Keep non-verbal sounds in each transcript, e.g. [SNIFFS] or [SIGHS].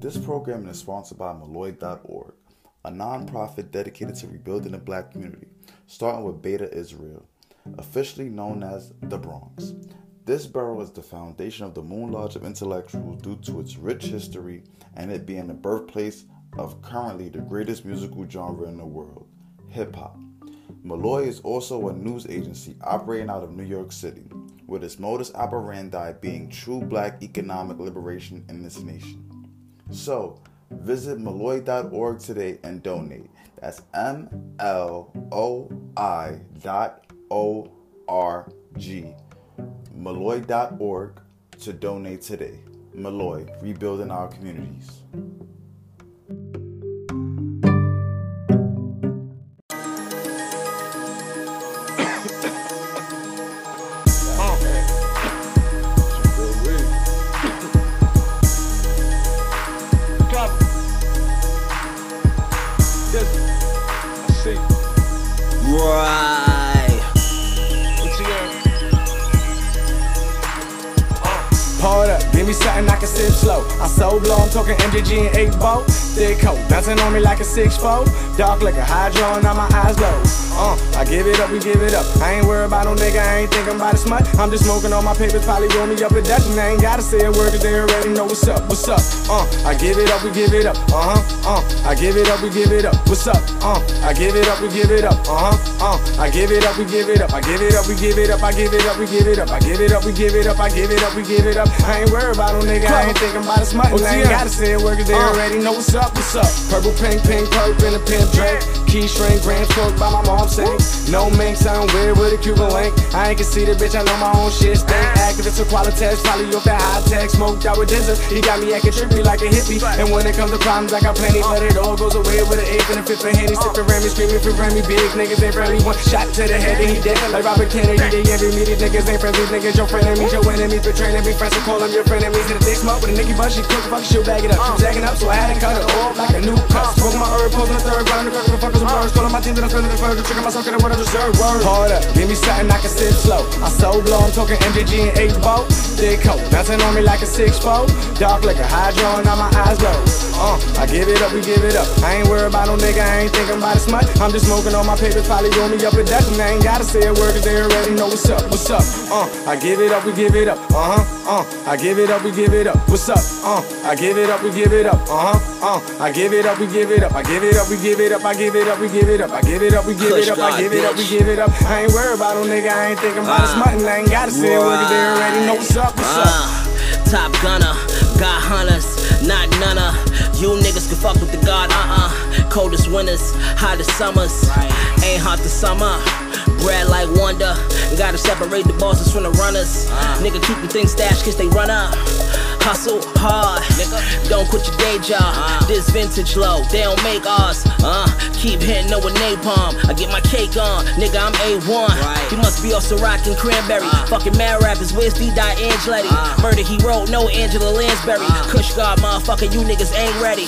This program is sponsored by Malloy.org, a nonprofit dedicated to rebuilding the black community, starting with Beta Israel, officially known as the Bronx. This borough is the foundation of the Moon Lodge of Intellectuals due to its rich history and it being the birthplace of currently the greatest musical genre in the world, hip hop. Malloy is also a news agency operating out of New York City, with its modus operandi being true black economic liberation in this nation. So, visit Malloy.org today and donate. That's M L O I dot O R G. Malloy.org to donate today. Malloy, rebuilding our communities. Me something I can sip slow. I so blow, I'm talking MJG and 8Ball. Thick coat, bouncing on me like a 6'4. Dark like a hydro, and now my eyes low. Uh, I give it up, we give it up. I ain't worried about no nigga, I ain't thinking about a smut. I'm just smoking on my papers, probably roll me up a Dutch, and I ain't gotta say a word, cause they already know what's up, what's up. Uh, I give it up, we give it up. Uh huh, uh, I give it up, we give it up. What's up? Uh, I give it up, we give it up. Uh huh, uh, I give it up, we give it up. I give it up, we give it up. I give it up, we give it up. I give it up, we give it up. I give it up, we give it up. I ain't worried about no nigga, I ain't thinking about a smut, I ain't gotta say a word, cause they already know what's up, what's up. Purple, pink, pink, purple, and a pimp drink. Key string, grams cooked by my mom sink. No mink, sound weird with a Cuban link. I ain't can see the bitch, I know my own shit Stay stink. Activist or quality test, probably off that high tech. Smoked out with Dizzer, he got me acting trippy like a hippie. And when it comes to problems, I got plenty, but it all goes away with an eighth and a fifth of Henny. Sipping Remy, screaming for Remy. Big niggas ain't friendly. One shot to the head and he dead. Like Robert Kennedy, they envy me. These niggas ain't friendly. Niggas your friend enemies, your enemies betraying me. Friends to call them your friend enemies. Hit a dick smoke with a Nicky Bun, she cook, fuck, she'll bag it up. She was acting up, so I had to cut it off like a new cut. Smoking my herb, posing the third round, the fuckers and birds. Calling my team that I'm spending the first, tricking myself, getting what I deserve. Word. Hold give me something I can sip slow. I so blow, I'm talking MJG and 8Ball. Thick coat, bouncing on me like a 6'4. Dark like a hydro, and now my eyes low. Uh, I give it up, we give it up. I ain't worried about no nigga, I ain't thinking about a smut. I'm just smoking on my papers, probably roll me up a Dutch, and I ain't gotta say a word, cause they already know what's up, what's up. Uh, I give it up, we give it up. Uh huh, uh, I give it up, we give it up. What's up? Uh, I give it up, we give it up. Uh huh, uh, I give it up, we give it up. I give it up, we give it up. I give it up, we give it up. I give it up, we give it up. I give it up, we give it up. I ain't worried about no nigga, I ain't thinking about a smut, and I ain't gotta say a word, cause they already know what's up, what's up. Uh, top gunner, got hunters, not none of you niggas can fuck with the god. Uh uh, coldest winters, hottest summers, ain't hot the summer. Bread like wonder, gotta separate the bosses from the runners. Nigga keep them things stashed cause they run up. Hustle hard, nigga. don't quit your day job. This vintage low, they don't make ours. Uh, keep hitting no with napalm. I get my cake on, nigga, I'm A1. You must be also rockin' cranberry. Uh. Fucking mad rappers, where's D. Dot Angelettie? Uh. Murder he wrote, no Angela Lansbury. Uh. Kush God, motherfucker, you niggas ain't ready.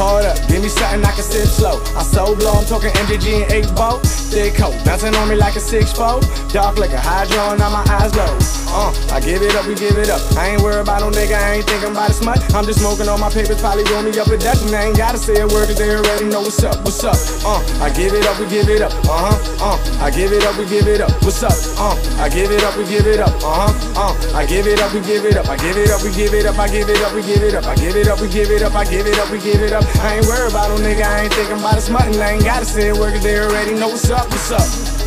Hold up, give me something I can sip slow. I so blow, I'm talking MJG and 8Ball. Thick coat, bouncing on me like a 6'4. Dark like a hydro, and now my eyes low. Uh, I give it up, we give it up. I ain't worried about no nigga, I ain't thinking about a smut. I'm just smoking on my papers, probably roll me up a and I ain't gotta say a word, cause they already know what's up, what's up. Uh, I give it up, we give it up. Uh huh, uh, I give it up, we give it up. What's up? Uh, I give it up, we give it up. Uh huh, uh, I give it up, we give it up. I give it up, we give it up. I give it up, we give it up. I give it up, we give it up. I give it up, we give it up. I ain't worried about no nigga, I ain't thinking about a smut, and I ain't gotta say a word, cause they already know what's up, what's up.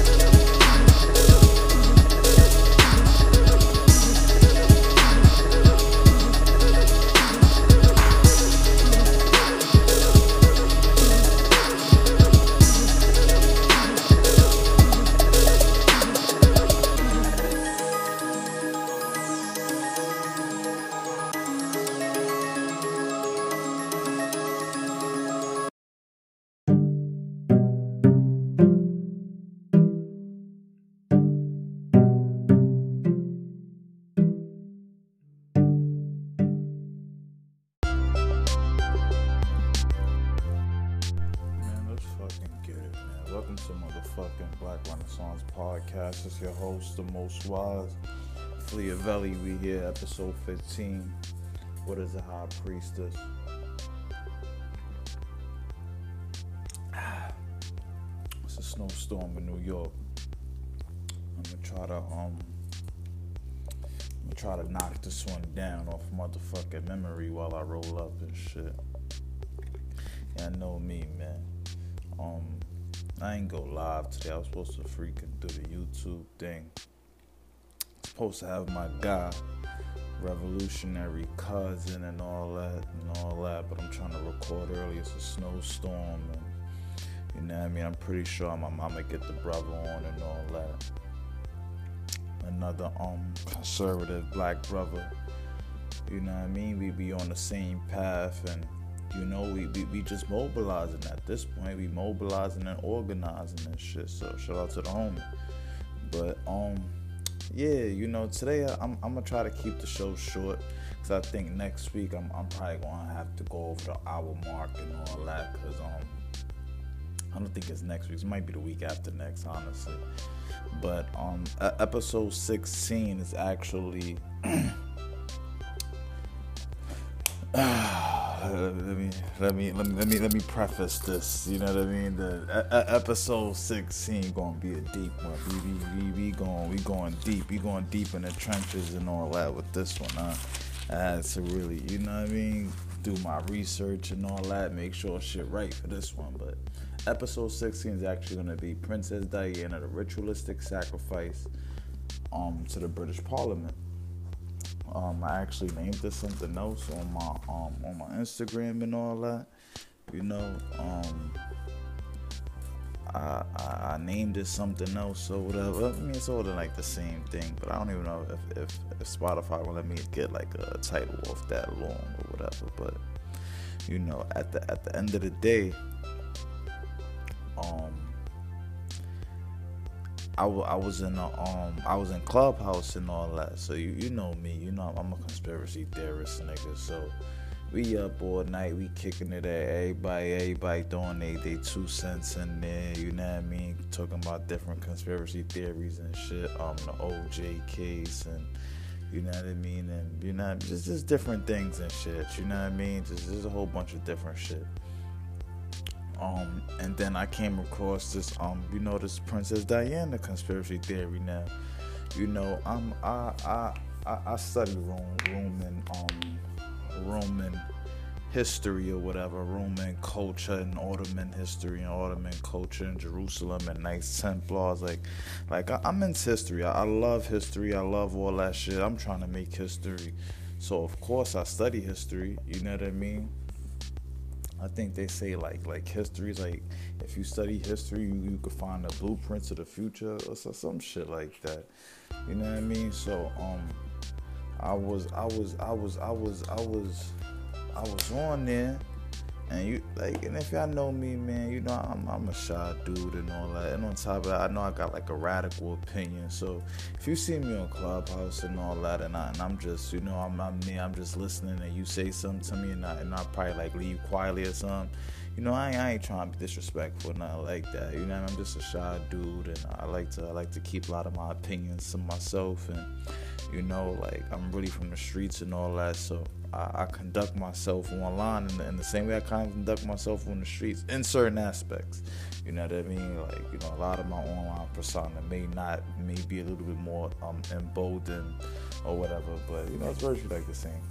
Wise, Fleeahvelli. We here, episode 15. what is a high priestess? [SIGHS] It's a snowstorm in New York. I'm gonna try to um I'm gonna try to knock this one down off motherfucking memory while I roll up and shit. Yeah, I know me, man. Um I ain't go live today. I was supposed to freaking do the YouTube thing. Supposed to have my guy, revolutionary cousin, and all that, and all that. But I'm trying to record early. It's a snowstorm, and you know what I mean. I'm pretty sure my mama get the brother on and all that. Another um conservative black brother. You know what I mean. We be on the same path and you know, we, we, we just mobilizing at this point. We mobilizing and organizing and shit. So shout out to the homie. But um, yeah, you know, today I'm I'm gonna try to keep the show short because I think next week I'm I'm probably gonna have to go over the hour mark and all that because um. I don't think it's next week. It might be the week after next, honestly. But um, episode 16 is actually [CLEARS THROAT] [CLEARS THROAT] let me let me let me let me let me preface this. You know what I mean? The episode sixteen gonna be a deep one. We we we, we going we going deep. We going deep in the trenches and all that with this one. Huh? I had to really, you know what I mean, do my research and all that, make sure shit right for this one. But episode sixteen is actually gonna be Princess Diana, the ritualistic sacrifice um to the British Parliament. Um, I actually named it something else on my um on my Instagram and all that. You know, um, I, I, I named it something else or whatever. I mean, it's of like the same thing, but I don't even know if, if, if Spotify will let me get like a title off that long or whatever. But you know, at the at the end of the day, um, I, w- I was in a, um I was in Clubhouse and all that. So you you know me, you know I'm a conspiracy theorist nigga. So we up all night, we kicking it at everybody, everybody throwing they, they two cents in there, you know what I mean? Talking about different conspiracy theories and shit, um the OJ case and you know what I mean, and you know just just different things and shit, you know what I mean? Just just a whole bunch of different shit. Um, and then I came across this, um, you know, this Princess Diana conspiracy theory. Now, you know, I'm I I I, study Rome, Roman um Roman history or whatever, Roman culture and Ottoman history and Ottoman culture in Jerusalem and Knights Templars. Like, like I, am into history. I, I love history. I love all that shit. I'm trying to make history. So of course I study history. You know what I mean? I think they say like like history is like if you study history, you, you could find the blueprints of the future or so, some shit like that. You know what I mean? So um, I was I was I was I was I was I was on there and you like, and if y'all know me, man, you know I'm I'm a shy dude and all that. And on top of that, I know I got like a radical opinion. So if you see me on Clubhouse and all that, and, I, I'm just, you know, I'm I'm me, I'm just listening, and you say something to me, and I and I probably like leave quietly or something. You know, I I ain't trying to be disrespectful, nothing like that. You know, I'm just a shy dude, and I like to I like to keep a lot of my opinions to myself, and you know, like I'm really from the streets and all that, so I, I conduct myself online in the, in the, same way I kind of conduct myself on the streets in certain aspects. You know what I mean? Like you know, a lot of my online persona may not, may be a little bit more um, emboldened or whatever, but you know, it's virtually like the same.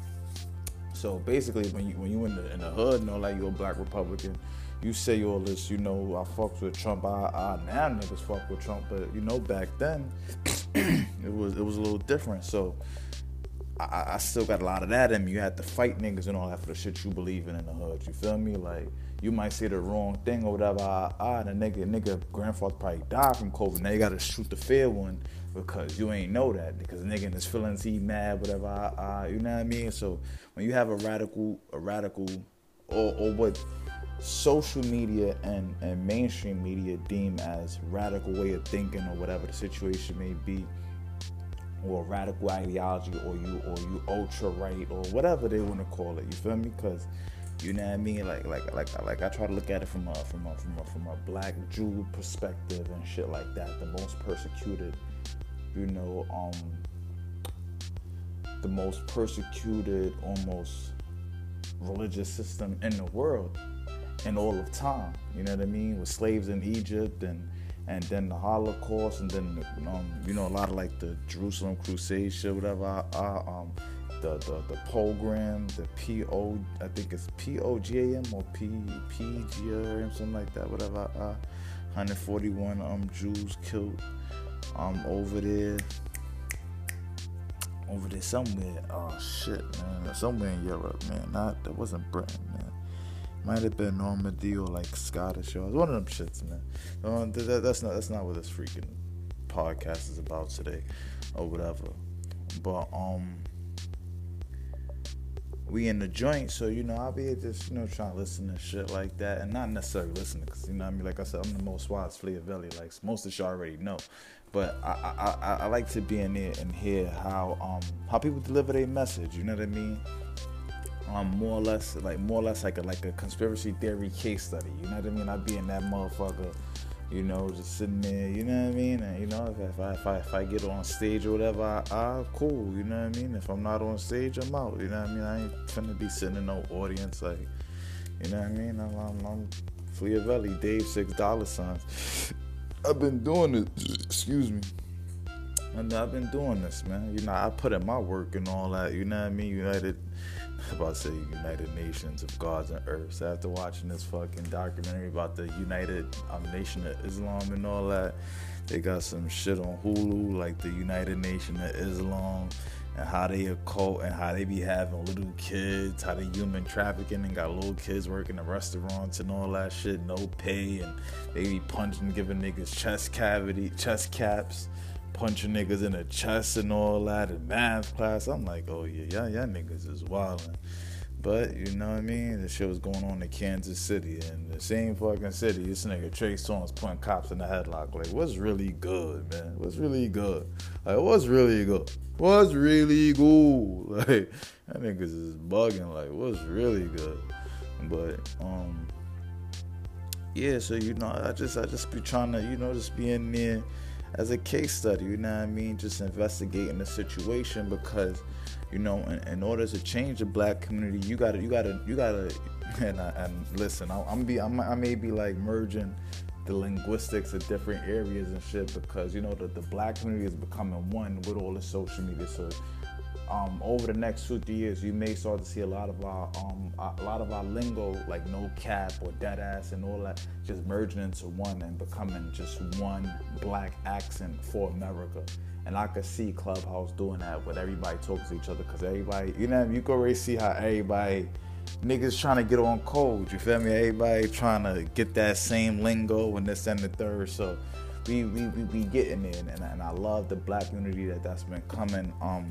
So basically, when you when you in the in the hood, know like you're a black Republican, you say all this, you know, I fucked with Trump. I, I now niggas fuck with Trump, but you know, back then [CLEARS THROAT] it was it was a little different. So I, I, still got a lot of that in me. You had to fight niggas and all that for the shit you believe in in the hood. You feel me? Like you might say the wrong thing or whatever. Ah, ah the nigga, nigga, grandfather probably died from COVID. Now you gotta shoot the fair one because you ain't know that because nigga in his feelings he mad whatever. Ah, you know what I mean? So when you have a radical, a radical, or or what social media and and mainstream media deem as radical way of thinking or whatever the situation may be or radical ideology or you or you ultra right or whatever they want to call it. You feel me? Because you know what I mean. Like like like like I try to look at it from a from a from a from a black Jew perspective and shit like that. The most persecuted, you know, um, the most persecuted, almost religious system in the world in all of time. You know what I mean? With slaves in Egypt and and then the Holocaust and then um, you know a lot of like the Jerusalem Crusade shit, whatever. I, I, um, the, the the program, the P O, I think it's P O G A M or P P G A M, something like that. Whatever. Uh, 141 um Jews killed um over there over there somewhere. Oh shit, man, somewhere in Europe, man. Not that wasn't Britain, man. Might have been Normandy or like Scottish or one of them shits, man. That, that's not that's not what this freaking podcast is about today, or whatever. But um, we in the joint, so you know I'll be just you know trying to listen to shit like that, and not necessarily listening because you know I mean like I said I'm the most wise Fleeahvelli, like most of y'all already know, but I, I I, I like to be in there and hear how um how people deliver their message. You know what I mean? Um, more or less like more or less like a like a conspiracy theory case study. You know what I mean? I'd be in that motherfucker you know, just sitting there, you know what I mean? And, you know, if, if, I, if I if I get on stage or whatever, I, I cool, you know what I mean? If I'm not on stage, I'm out, you know what I mean? I ain't finna be sitting in no audience, like, you know what I mean? I'm, I'm, I'm Fleeahvelli, Dave Six Dollar Signs. [LAUGHS] I've been doing it, [SNIFFS] excuse me. And I've been doing this, man. You know, I put in my work and all that, you know what I mean? United about to say United Nations of Gods and Earths. After watching this fucking documentary about the United um, Nation of Islam and all that, they got some shit on Hulu like the United Nation of Islam and how they occult and how they be having little kids, how they human trafficking and got little kids working in restaurants and all that shit, no pay, and they be punching, giving niggas chest cavity, chest caps punching niggas in the chest and all that in math class. I'm like, oh yeah, y'all, y'all niggas is wildin'. But you know what I mean? The shit was going on in Kansas City, and the same fucking city. This nigga Trey Songz putting cops in the headlock. Like, what's really good, man? What's really good? Like, what's really good? What's really good? [LAUGHS] Like, that niggas is bugging. Like, what's really good? But um, yeah. So you know, I just I just be trying to you know just be in there as a case study, you know what I mean? Just investigating the situation because, you know, in, in order to change the black community, you gotta, you gotta, you gotta, [LAUGHS] and, I, and listen, I, am be, I'm, I may be like merging the linguistics of different areas and shit because you know the, the black community is becoming one with all the social media. So um, over the next two three years, you may start to see a lot of our um, a lot of our lingo, like no cap or dead ass and all that, just merging into one and becoming just one black accent for America. And I could see Clubhouse doing that, with everybody talks to each other, cause everybody, you know, you can already see how everybody niggas trying to get on code. You feel me? Everybody trying to get that same lingo and this and the third. So we we we, we getting in, and, and I love the black unity that that's been coming. Um,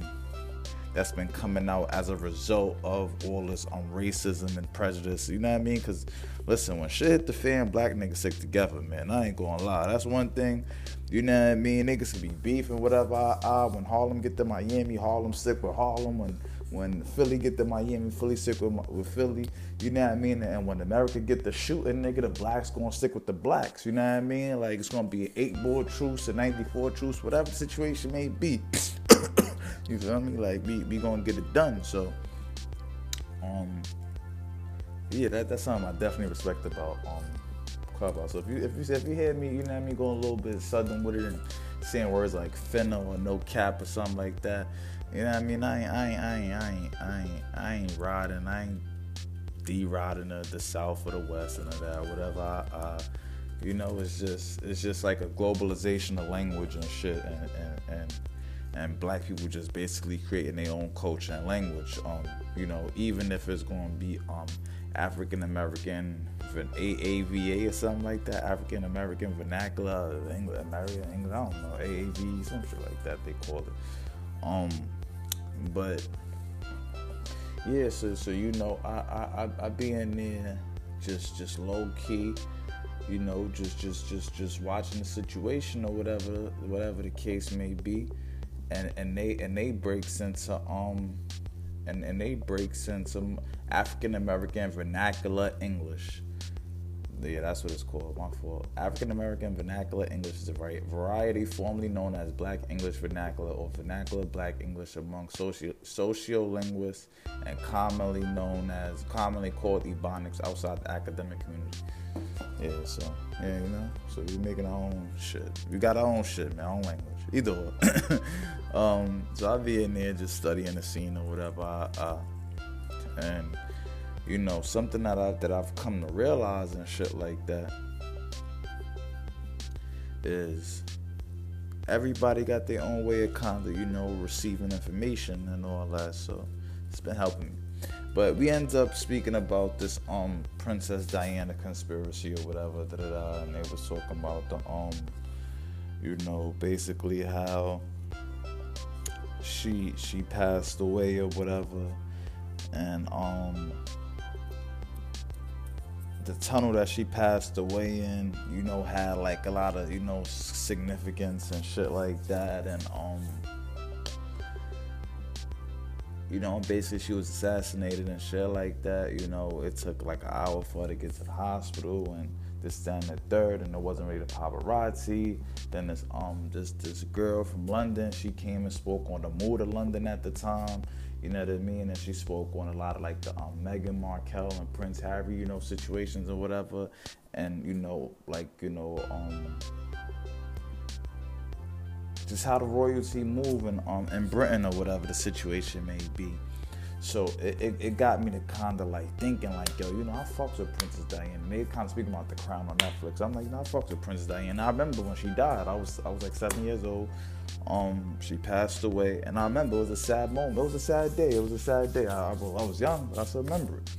that's been coming out as a result of all this on racism and prejudice. You know what I mean? Because listen, when shit hit the fan, black niggas stick together, man. I ain't gonna lie. That's one thing. You know what I mean? Niggas can be beefing, whatever. I, I, when Harlem get to Miami, Harlem stick with Harlem. When when Philly get to Miami, Philly stick with, with Philly. You know what I mean? And when America get the shooting, nigga, the blacks gonna stick with the blacks. You know what I mean? Like it's gonna be an eight ball truce, a 94 truce, whatever the situation may be. You feel me? Like we we gonna get it done. So um yeah, that, that's something I definitely respect about um Clubhouse. So if you if you if you hear me, you know what I mean, going a little bit southern with it and saying words like finna or no cap or something like that, you know what I mean? I ain't I ain't I ain't I ain't I ain't, I ain't riding, I ain't de-riding the, the south or the west and that, whatever. I, I, you know, it's just it's just like a globalization of language and shit and, and, and and black people just basically creating their own culture and language. Um, you know, even if it's going to be um, African American AAVA or something like that, African American vernacular, English, American English, I don't know, AAV, some shit like that they call it. Um, but yeah, so so you know, I I I, I be in there just just low key you know just just just just watching the situation or whatever whatever the case may be and and they and they break into um and and they break into African American vernacular English. yeah, that's what it's called. My fault. African American Vernacular English is a variety formerly known as Black English Vernacular or Vernacular Black English among socio sociolinguists and commonly known as commonly called Ebonics outside the academic community. Yeah, so yeah, you know, so we making our own shit. We got our own shit, man, our own language. Either way. [COUGHS] um, so I be in there just studying the scene or whatever. I, and you know, something that I that I've come to realize and shit like that is everybody got their own way of kind of, you know, receiving information and all that. So it's been helping me. But we end up speaking about this um Princess Diana conspiracy or whatever, da da da, and they was talking about the um, you know, basically how she she passed away or whatever, and um the tunnel that she passed away in, you know, had like a lot of, you know, significance and shit like that. And, um, you know, basically she was assassinated and shit like that. You know, it took like an hour for her to get to the hospital and this, then the third, and it wasn't really the paparazzi. Then this um this this girl from London, she came and spoke on the mood of London at the time. You know what I mean? And she spoke on a lot of like the um, Meghan Markle and Prince Harry, you know, situations or whatever. And you know, like you know, um, just how the royalty move in um in Britain or whatever the situation may be. So it, it, it got me to kind of like thinking like, yo, you know, I fucks with Princess Diana. They kind of speaking about the crown on Netflix. I'm like, no, I fucks with Princess Diana. I remember when she died. I was I was like seven years old. Um, she passed away, and I remember it was a sad moment. It was a sad day. It was a sad day. I, I, I was young, but I still remember it.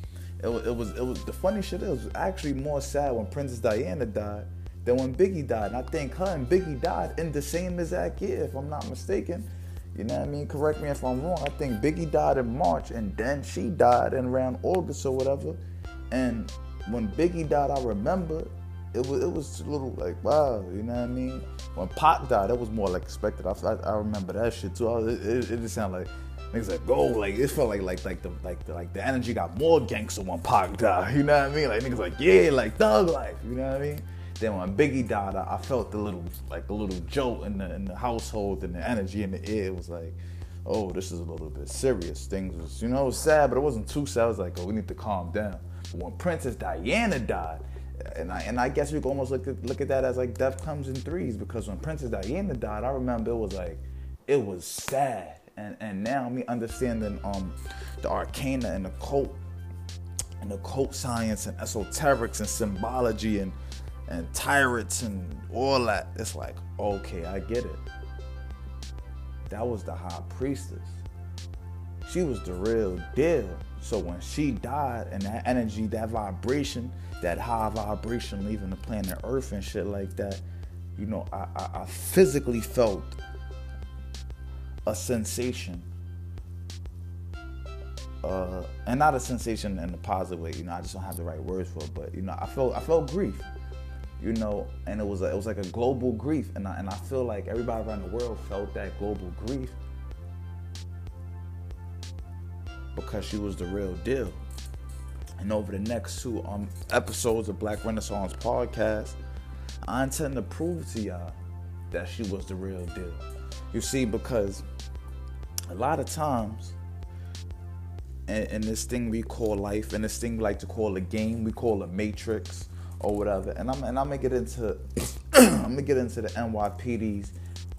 It it was, it was. The funny shit is, it was actually more sad when Princess Diana died than when Biggie died. And I think her and Biggie died in the same exact year, if I'm not mistaken. You know what I mean? Correct me if I'm wrong. I think Biggie died in March, and then she died in around August or whatever. And when Biggie died, I remember it was it was a little like wow, you know what I mean? When Pac died, that was more like expected. I, I, I remember that shit too. Was, it, it, it, just sounded like niggas like go like it felt like like like the like the like the energy got more gangster when Pac died. [LAUGHS] You know what I mean? Like niggas like yeah, like thug life. You know what I mean? Then when Biggie died, I, I felt the little like a little jolt in the in the household and the energy in the air. It was like oh, this is a little bit serious. Things was, you know, sad, but it wasn't too sad. I was like, oh, we need to calm down. But when Princess Diana died, and I and I guess we could almost look at look at that as like death comes in threes because when Princess Diana died, I remember it was like it was sad. And and now me understanding um the arcana and the cult and the cult science and esoterics and symbology and and tyrants and all that, it's like, okay, I get it. That was the high priestess. She was the real deal. So when she died and that energy, that vibration, that high vibration leaving the planet Earth and shit like that, you know, I, I, I physically felt a sensation. Uh, and not a sensation in a positive way, you know, I just don't have the right words for it, but you know, I felt I felt grief. You know, and it was a, it was like a global grief, and I, and I feel like everybody around the world felt that global grief because she was the real deal. And over the next two um, episodes of Blacc Renaissance podcast, I intend to prove to y'all that she was the real deal. You see, because a lot of times, in, this thing we call life, and this thing we like to call a game, we call a matrix or whatever. And I'm and I'm gonna get into [CLEARS THROAT] I'm gonna get into the NYPD's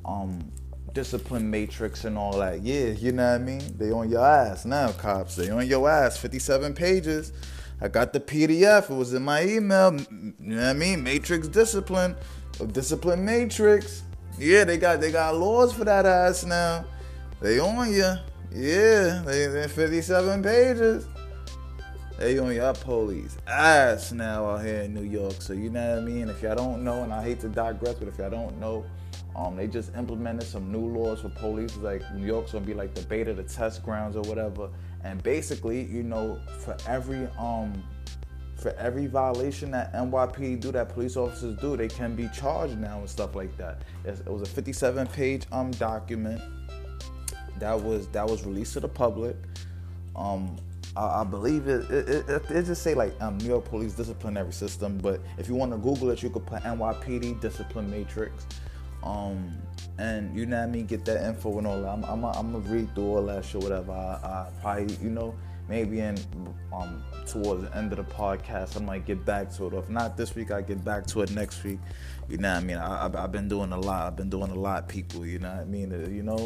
um discipline matrix and all that. Yeah, you know what I mean? They on your ass now, cops. They on your ass. 57 pages. I got the PDF. It was in my email. You know what I mean? Matrix discipline. Discipline matrix. Yeah, they got they got laws for that ass now. They on you. Yeah, they, they 57 pages. They on your police ass now out here in New York. So you know what I mean? If y'all don't know, and I hate to digress, but if y'all don't know, um, they just implemented some new laws for police. Like New York's gonna be like the beta, the test grounds or whatever. And basically, you know, for every um, for every violation that NYPD do, that police officers do, they can be charged now and stuff like that. It was a 57-page um document that was that was released to the public. Um, I, I believe it it, it. it, just say like um, New York Police Disciplinary System, but if you want to Google it, you could put NYPD Discipline Matrix. Um, and you know what I mean, get that info and all that. I'm, I'm, I'm gonna read through all that shit, whatever. I, I probably, you know, maybe in um towards the end of the podcast, I might get back to it. Or if not this week, I get back to it next week. You know what I mean? I, I, have been doing a lot. I've been doing a lot, people. You know what I mean? Uh, you know,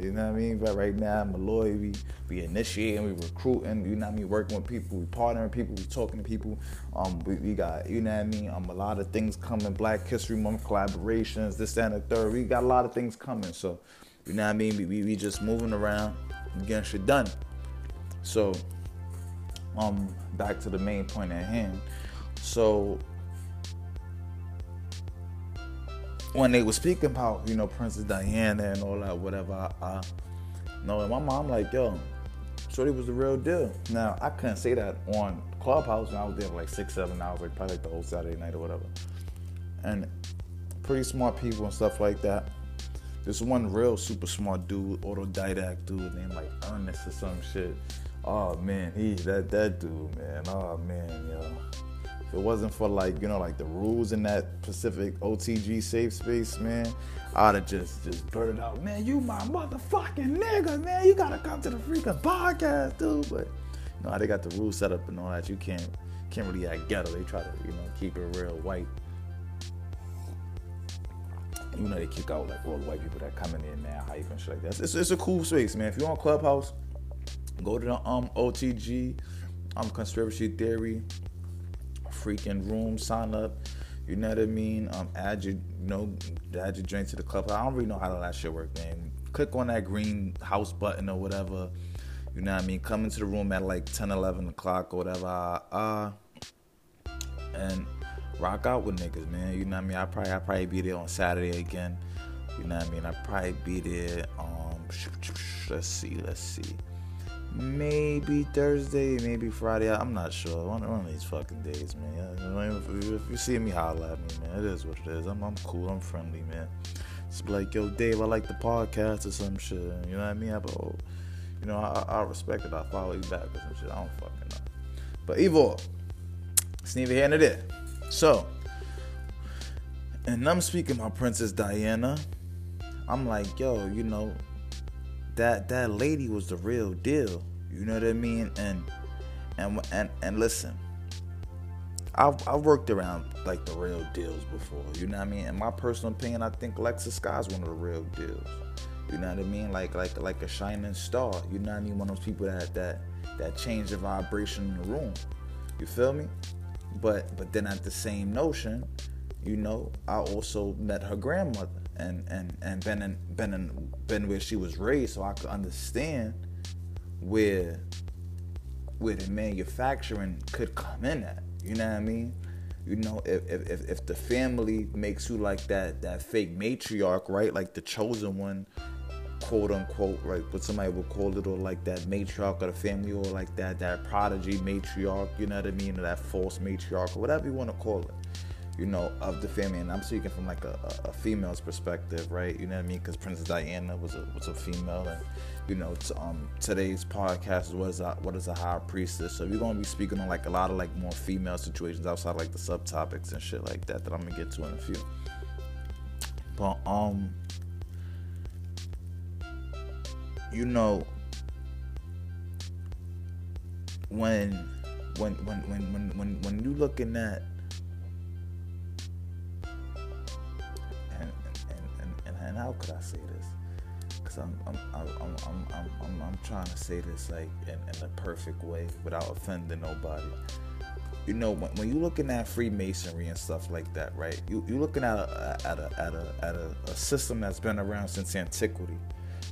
you know what I mean. But right now, I'm a lawyer. We we initiating, we recruiting. You know what I mean? Working with people, we partnering with people, we talking to people. Um, we, we got you know what I mean. Um, a lot of things coming. Black History Month collaborations, this that, and the third. We got a lot of things coming. So, you know what I mean? We we, we just moving around, getting shit done. So, um, back to the main point at hand. So when they were speaking about, you know, Princess Diana and all that, whatever, I, I know and my mom like, yo, Shorty was the real deal. Now I couldn't say that on Clubhouse, and I was there for like six, seven hours, like probably like the whole Saturday night or whatever. And pretty smart people and stuff like that. This one real super smart dude, autodidact dude named like Ernest or some shit. Oh man, he that that dude, man. Oh man, yo it wasn't for like you know like the rules in that Pacific OTG safe space, man, I'd have just just blurted out, man, you my motherfucking nigga, man, you gotta come to the freaking podcast, dude. But you know they got the rules set up and all that. You can't can't really act ghetto. They try to you know keep it real white. You know they kick out like all the white people that come in now, hype and shit like that. It's, it's a cool space, man. If you're on Clubhouse, go to the um OTG, um conspiracy theory freaking room, sign up. You know what I mean? Um, add your, you know, add your drink to the club. I don't really know how that shit work, man. Click on that green house button or whatever. You know what I mean? Come into the room at like 10, 11 o'clock or whatever. Uh, and rock out with niggas, man. You know what I mean? I probably I probably be there on Saturday again. You know what I mean? I probably be there. Um, [SNIFFS] let's see, let's see maybe Thursday, maybe Friday. I'm not sure. One, one of these fucking days, man. If, if you see me, holla at me, man. It is what it is. I'm, I'm cool. I'm friendly, man. It's like, yo, Dave, I like the podcast or some shit. You know what I mean? I, oh, you know, I, I respect it. I follow you back or some shit. I don't fucking know. But Evil, it's neither here nor there. So, and I'm speaking about Princess Diana. I'm like, yo, you know, that that lady was the real deal. You know what I mean? And and and and listen, I've, I've worked around like the real deals before. You know what I mean? In my personal opinion, I think Lexus Sky is one of the real deals. You know what I mean? Like like like a shining star. You know what I mean? One of those people that that that change the vibration in the room. You feel me? But but then at the same notion, you know, I also met her grandmother and and and been in been in been where she was raised, so I could understand where where the manufacturing could come in at. You know what I mean? You know, if if if the family makes you like that that fake matriarch, right? Like the chosen one, quote unquote, right? What somebody would call it, or like that matriarch of the family, or like that that prodigy matriarch. You know what I mean? Or that false matriarch, or whatever you want to call it you know, of the family. And I'm speaking from like a, a, female's perspective, right? You know what I mean? Because Princess Diana was a was a female, and you know, t- um, today's podcast is what is a, what is a high priestess. So we're gonna be speaking on like a lot of like more female situations outside like the subtopics and shit like that that I'm gonna get to in a few. But um, you know, when when when when when when when you looking at and how could I say this? Because I'm I'm, I'm, I'm, I'm, I'm, I'm, trying to say this like in, in a perfect way without offending nobody. You know, when, when you're looking at Freemasonry and stuff like that, right? You, you're looking at a, at a, at, a, at a, a system that's been around since antiquity.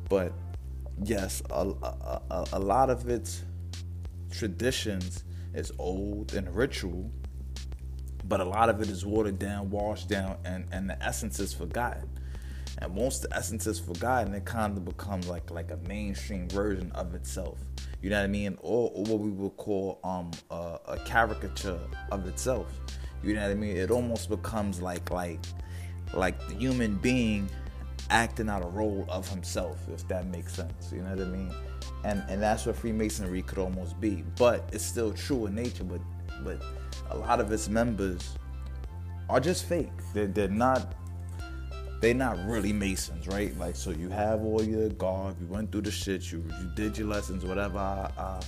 But yes, a, a, a lot of its traditions is old and ritual, but a lot of it is watered down, washed down, and, and the essence is forgotten and once the essence is forgotten, it kind of becomes like like a mainstream version of itself. You know what I mean? Or, or what we would call um a, a caricature of itself. You know what I mean? It almost becomes like like like the human being acting out a role of himself, if that makes sense. You know what I mean? And and that's what Freemasonry could almost be. But it's still true in nature, but but a lot of its members are just fake. They're, they're not they're not really masons, right? Like, so you have all your garb, you went through the shit, you you did your lessons, whatever. Uh,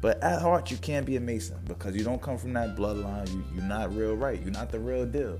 but at heart, you can't be a mason because you don't come from that bloodline. You, you're not real, right? You're not the real deal.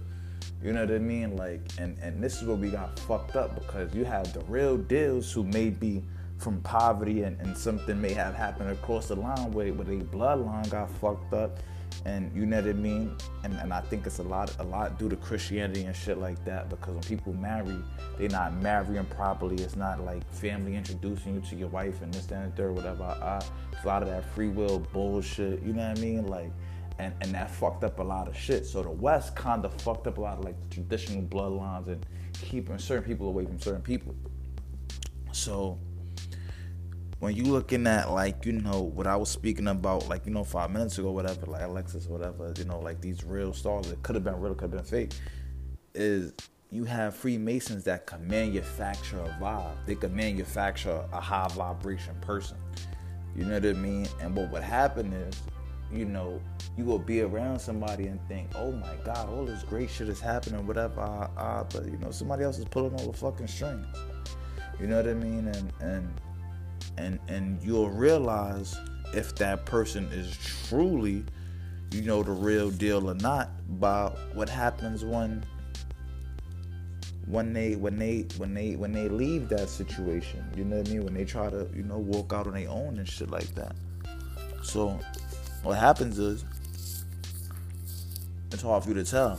You know what I mean? Like, and and this is where we got fucked up because you have the real deals who may be from poverty and, and something may have happened across the line where, where their bloodline got fucked up and you know what I mean. And, and I think it's a lot, a lot due to Christianity and shit like that. Because when people marry, they're not marrying properly. It's not like family introducing you to your wife and this, that, and third, whatever. I, it's a lot of that free will bullshit. You know what I mean? Like, and and that fucked up a lot of shit. So the West kind of fucked up a lot of like traditional bloodlines and keeping certain people away from certain people. So when you looking at like you know what I was speaking about like you know five minutes ago whatever like Alexis whatever you know like these real stars that could have been real could have been fake is you have Freemasons that can manufacture a vibe. They can manufacture a high vibration person. You know what I mean? And what would happen is you know you will be around somebody and think oh my god all this great shit is happening whatever uh, uh, but you know somebody else is pulling all the fucking strings. You know what I mean? And and and and you'll realize if that person is truly you know the real deal or not by what happens when when they when they when they when they leave that situation. You know what i mean? When they try to you know walk out on their own and shit like that. So what happens is it's hard for you to tell.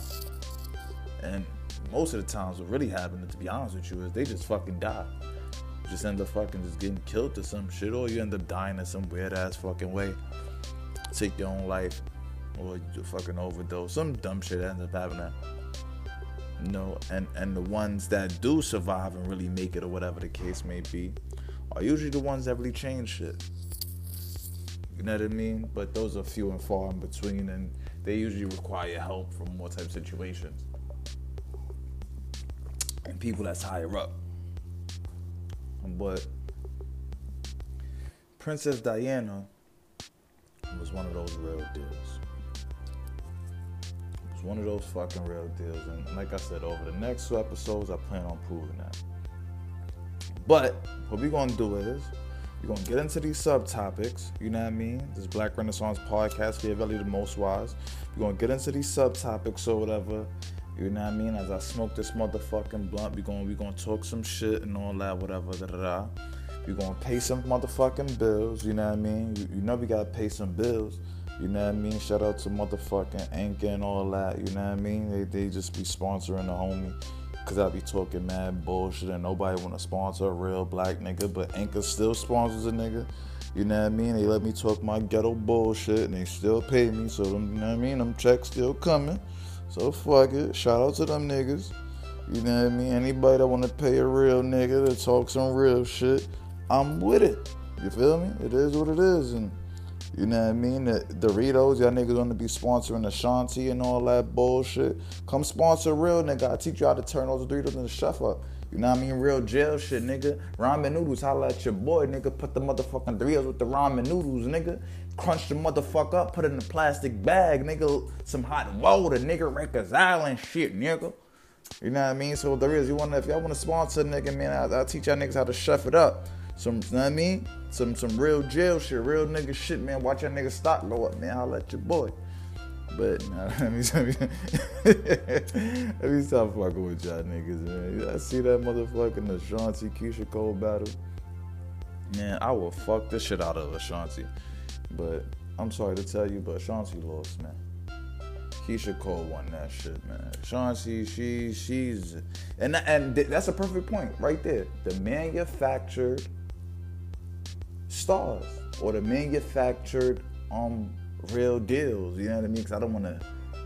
And most of the times what really happens to be honest with you is they just fucking die just end up fucking just getting killed to some shit, or you end up dying in some weird ass fucking way. Take your own life, or you fucking overdose. Some dumb shit ends up happening. You know, and and the ones that do survive and really make it, or whatever the case may be, are usually the ones that really change shit. You know what I mean? But those are few and far in between, and they usually require help from more type situations. And people that's higher up. But Princess Diana was one of those real deals. It was one of those fucking real deals. And like I said, over the next two episodes, I plan on proving that. But what we're gonna do is we're gonna get into these subtopics, you know what I mean? This Blacc Renaissance podcast, Value the Most Wise. We're gonna get into these subtopics or whatever you know what I mean? As I smoke this motherfucking blunt, we going we gonna talk some shit and all that, whatever. Da da da. We gonna pay some motherfucking bills. You know what I mean? You, you know we gotta pay some bills. You know what I mean? Shout out to motherfucking Anchor and all that. You know what I mean? They they just be sponsoring the homie. Cause I be talking mad bullshit and nobody wanna sponsor a real black nigga, but Anchor still sponsors a nigga. You know what I mean? They let me talk my ghetto bullshit and they still pay me. So them, you know what I mean? Them checks still coming. So fuck it. Shout out to them niggas. You know what I mean? Anybody that wanna pay a real nigga to talk some real shit, I'm with it. You feel me? It is what it is. And you know what I mean? The Doritos, y'all niggas wanna be sponsoring Ashanti and all that bullshit. Come sponsor real nigga. I teach you how to turn those Doritos into chef up. You know what I mean? Real jail shit, nigga. Ramen noodles, holla at your boy, nigga. Put the motherfucking Doritos with the ramen noodles, nigga crunch the motherfucker up, put it in a plastic bag, nigga. Some hot water, nigga. Rikers Island shit, nigga. You know what I mean? So there is, you wanna, if y'all wanna sponsor nigga, man, I'll, I'll teach y'all niggas how to chef it up. Some, you know what I mean? Some, some real jail shit, real nigga shit, man. Watch your nigga stock go up, man. I'll let your boy. But nah, [LAUGHS] let me let me, [LAUGHS] let me stop fucking with y'all niggas, man. I see that motherfucking Ashanti Keyshia Cole battle. Man, I will fuck the shit out of Ashanti. But I'm sorry to tell you, but Chauncey lost, man. Keyshia Cole won that shit, man. Chauncey, she, she's, and and that's a perfect point right there. The manufactured stars or the manufactured um real deals. You know what I mean? Because I don't want to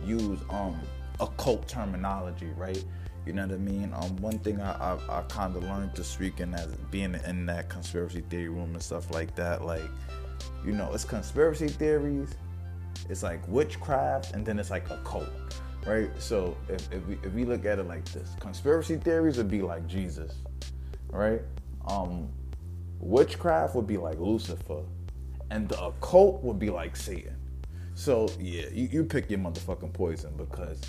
use um occult terminology, right? You know what I mean? Um, one thing I I, I kind of learned to speak in as being in that conspiracy theory room and stuff like that, like you know, it's conspiracy theories, it's like witchcraft, and then it's like a cult, right? So if, if, we, if we look at it like this, conspiracy theories would be like Jesus. right? Um, witchcraft would be like Lucifer, and the occult would be like Satan. So yeah, you, you pick your motherfucking poison because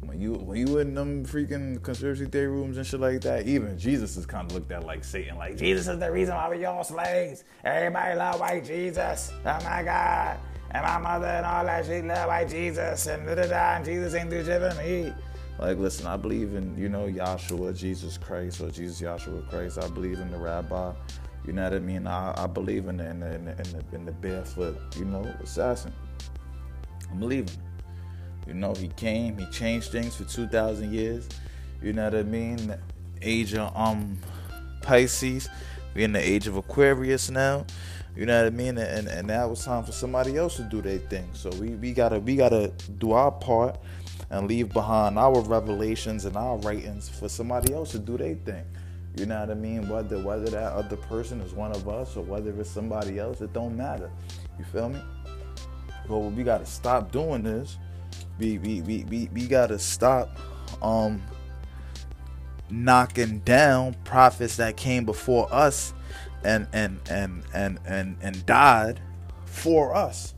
when you when you in them freaking conspiracy theory rooms and shit like that, even Jesus is kind of looked at like Satan. Like Jesus is the reason why we all slaves. Everybody love white Jesus. Oh my God. And my mother and all that shit love white Jesus and da da da. And Jesus ain't do shit for me. Like, listen, I believe in you know Yahshua, Jesus Christ, or Jesus Yahshua Christ. I believe in the Rabbi. You know what I mean? I, I believe in the, in the, in the, in the barefoot, you know, assassin. I'm leaving. You know, he came, he changed things for 2,000 years. You know what I mean? The age of um Pisces. We're in the age of Aquarius now. You know what I mean? And and now it's time for somebody else to do their thing. So we, we gotta we gotta do our part and leave behind our revelations and our writings for somebody else to do their thing. You know what I mean? Whether whether that other person is one of us or whether it's somebody else, it don't matter. You feel me? But we gotta stop doing this. We we we we, we gotta stop um knocking down prophets that came before us and and and and and, and died for us.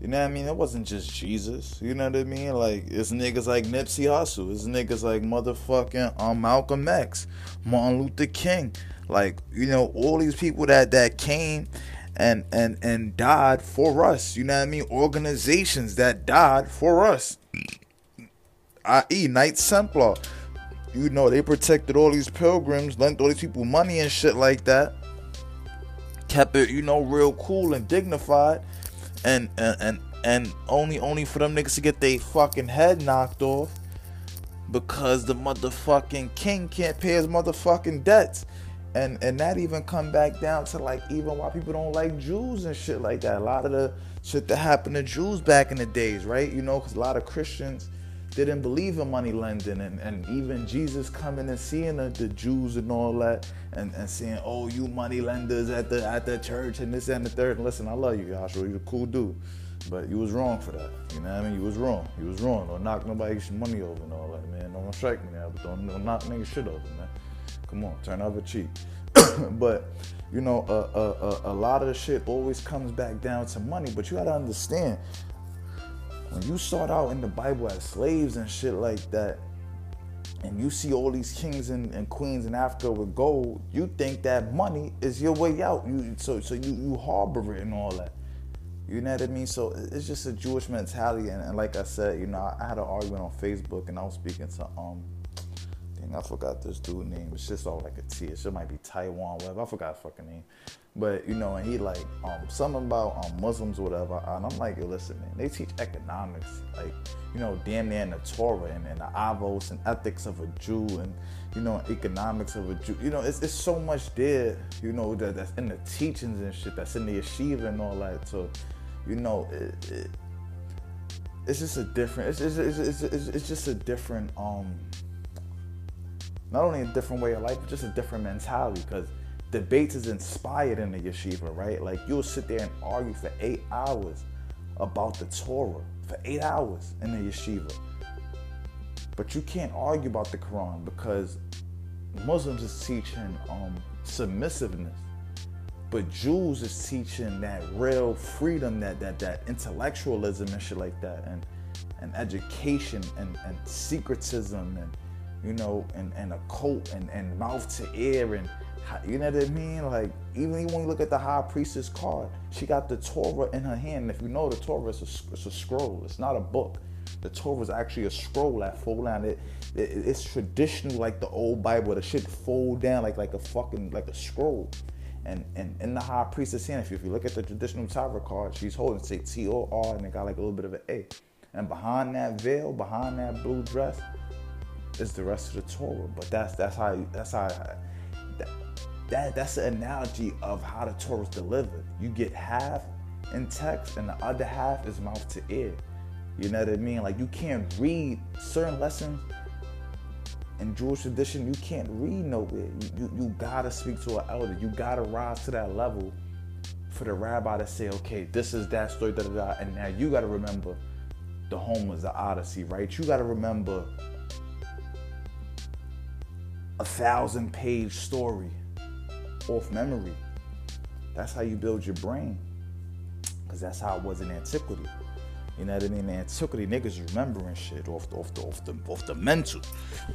You know what I mean? It wasn't just Jesus. You know what I mean? Like it's niggas like Nipsey Hussle. It's niggas like motherfucking um Malcolm X, Martin Luther King. Like you know all these people that that came and and and died for us. You know what I mean? Organizations that died for us. I.e. Knights Templar. You know they protected all these pilgrims, lent all these people money and shit like that. Kept it, you know, real cool and dignified and and and, and only only for them niggas to get their fucking head knocked off because the motherfucking king can't pay his motherfucking debts. And and that even come back down to like even why people don't like Jews and shit like that. A lot of the shit that happened to Jews back in the days, right? You know, because a lot of Christians didn't believe in money lending and, and even Jesus coming and seeing the, the Jews and all that and, and saying, oh, you money lenders at the at the church and this and the third. And listen, I love you, Joshua. You're a cool dude. But you was wrong for that. You know what I mean? You was wrong. You was wrong. Don't knock nobody's money over and all that, man. Don't strike me now, but don't, don't knock niggas shit over, man. Come on, turn over cheek. [COUGHS] but you know, uh, uh, uh, a lot of the shit always comes back down to money. But you gotta understand, when you start out in the Bible as slaves and shit like that, and you see all these kings and, and, queens in Africa with gold, you think that money is your way out. You so so you you harbor it and all that. You know what I mean? So it's just a Jewish mentality, and, and like I said, you know, I had an argument on Facebook, and I was speaking to um I forgot this dude name. It's just all like a T. It might be Taiwan, whatever. I forgot his fucking name. But you know, and he like um something about um Muslims whatever. And I'm like, yo, listen, man, they teach economics, like, you know, damn near in the Torah and, and the avos and ethics of a Jew and you know, economics of a Jew. You know, it's, it's so much there, you know, that, that's in the teachings and shit, that's in the yeshiva and all that. So, you know, it, it, it's just a different, it's, it's, it's, it's, it's just a different, um, not only a different way of life, but just a different mentality. Because debates is inspired in the yeshiva, right? Like you'll sit there and argue for eight hours about the Torah for eight hours in the yeshiva. But you can't argue about the Quran because Muslims is teaching um, submissiveness, but Jews is teaching that real freedom, that that that intellectualism and shit like that, and and education and, and secretism and you know, and, and a coat and, and mouth to ear and you know what I mean? Like even when you look at the high priestess card, she got the Torah in her hand. And If you know the Torah is a, it's a scroll. It's not a book. The Torah is actually a scroll that fold down. It, it it's traditional like the old Bible. The shit fold down like like a fucking like a scroll. And and in the high priestess hand, if you, if you look at the traditional Torah card, she's holding say T O R and it got like a little bit of an A. And behind that veil, behind that blue dress, is the rest of the Torah. But that's that's how that's how that, that that's the analogy of how the Torah is delivered. You get half in text, and the other half is mouth to ear. You know what I mean? Like you can't read certain lessons in Jewish tradition. You can't read nowhere. You, you, you gotta speak to an elder. You gotta rise to that level for the rabbi to say, okay, this is that story, da da da. And now you gotta remember the home was the Odyssey, right? You gotta remember a thousand page story off memory. That's how you build your brain. Because that's how it was in antiquity. You know what I mean? In antiquity, niggas remembering shit off the off the off the off the mental.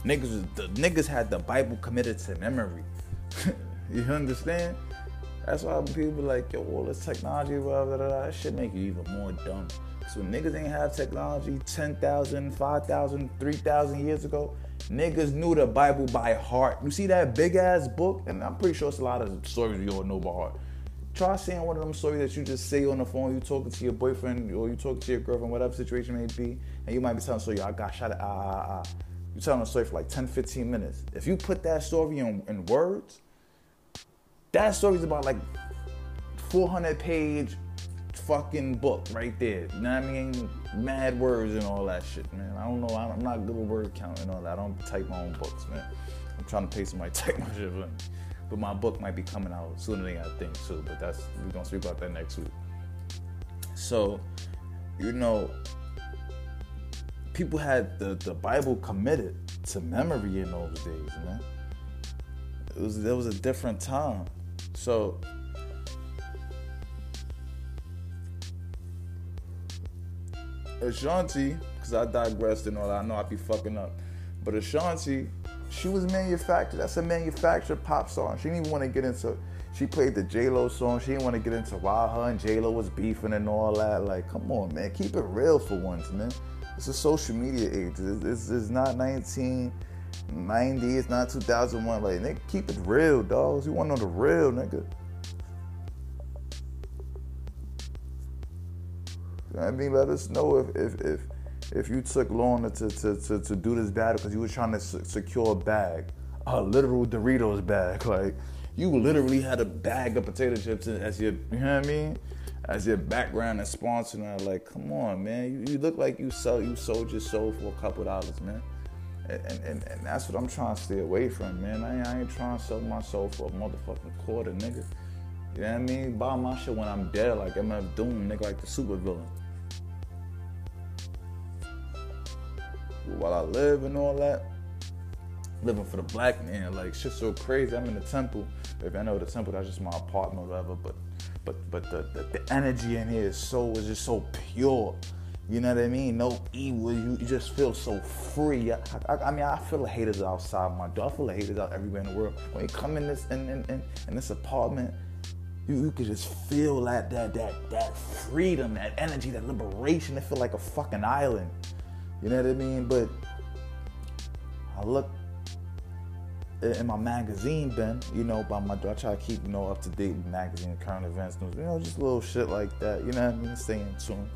Niggas the niggas had the Bible committed to memory. [LAUGHS] you understand? That's why people like, yo, all this technology, blah, blah, blah, that shit make you even more dumb. So niggas ain't have technology 10,000, 5,000, 3,000 years ago. Niggas knew the Bible by heart. You see that big ass book? And I'm pretty sure it's a lot of stories you all know by heart. Try saying one of them stories that you just say on the phone, you talking to your boyfriend or you talking to your girlfriend, whatever situation may be, and you might be telling a story, I got shot at ah ah ah. You telling a story for like 10, 15 minutes. If you put that story in, in words, that story's about like 400 page fucking book right there. You know what I mean? Mad words and all that shit, man. I don't know. I'm not good with word count and all that. I don't type my own books, man. I'm trying to pay somebody to type my shit for me. But my book might be coming out sooner than I think too. But that's we're gonna speak about that next week. So, you know, people had the, the Bible committed to memory in those days, man. It was there was a different time. So Ashanti, because I digressed and all that, I know I'd be fucking up. But Ashanti, she was manufactured. That's a manufactured pop song. She didn't even want to get into. She played the J Lo song. She didn't want to get into why her and J Lo was beefing and all that. Like, come on, man, keep it real for once, man. It's a social media age. It's, it's, it's not 1990. It's not 2001. Like, nigga, keep it real, dogs. You want to know the real, nigga. I mean, let us know if if if, if you took long to, to, to, to do this battle because you were trying to secure a bag, a literal Doritos bag. Like you literally had a bag of potato chips as your, you know what I mean, as your background and sponsor. And I'm like, come on, man, you, you look like you sell you sold your soul for a couple dollars, man. And, and, and that's what I'm trying to stay away from, man. I ain't, I ain't trying to sell my soul for a motherfucking quarter, nigga. You know what I mean? Buy my shit when I'm dead, like MF Doom, nigga, like the super villain. While I live and all that, living for the black man, like shit's so crazy. I'm in the temple. If I know the temple, that's just my apartment or whatever. But but but the, the, the energy in here is so is just so pure. You know what I mean? No evil. You, just feel so free. I, I, I, mean, I feel the haters outside my door. I feel the haters out everywhere in the world. When you come in this in, in, in, in this apartment, you, you could just feel that that that that freedom, that energy, that liberation. It feel like a fucking island. You know what I mean? But I look in my magazine bin, you know, by my I try to keep, you know, up to date with magazine, current events, news, you know, just little shit like that. You know what I mean? Stay in tune.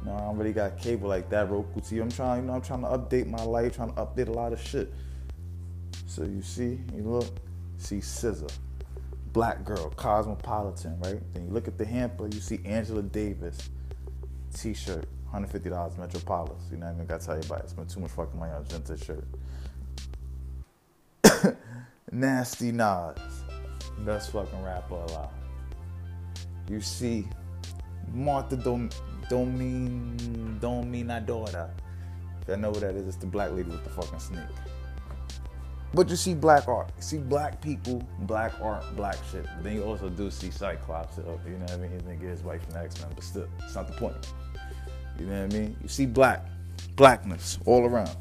You know, I don't really got cable like that, Roku TV. I'm trying, you know, I'm trying to update my life, trying to update a lot of shit. So you see, you look, see SZA, black girl, cosmopolitan, right? Then you look at the hamper, you see Angela Davis, t-shirt, $150 Metropolis. You know what I mean? Gotta tell you about it. Spent too much fucking money on a vintage shirt. [COUGHS] Nasty Nas. Best fucking rapper alive. You see Martha Dom, Domin, Dominadora. If I know what that is, it's the black lady with the fucking snake. But you see black art. You see black people, black art, black shit. But then you also do see Cyclops. You know what I mean? His nigga his white from X-Men, but still, it's not the point. You know what I mean? You see black, blackness all around.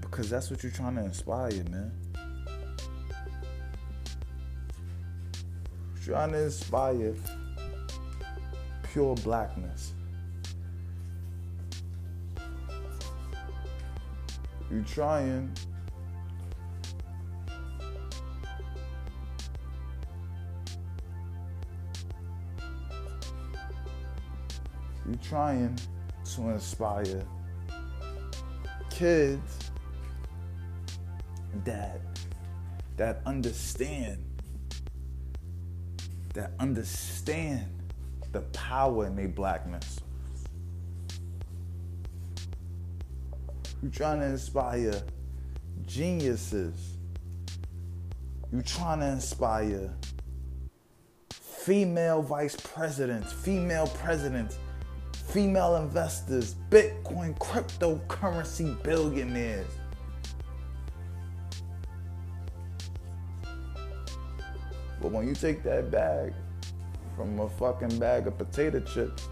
Because that's what you're trying to inspire, man. You're trying to inspire pure blackness. You're trying You're trying to inspire kids that that understand that understand the power in their blackness. You're trying to inspire geniuses. You're trying to inspire female vice presidents, female presidents female investors, Bitcoin, cryptocurrency billionaires. But when you take that bag from a fucking bag of potato chips,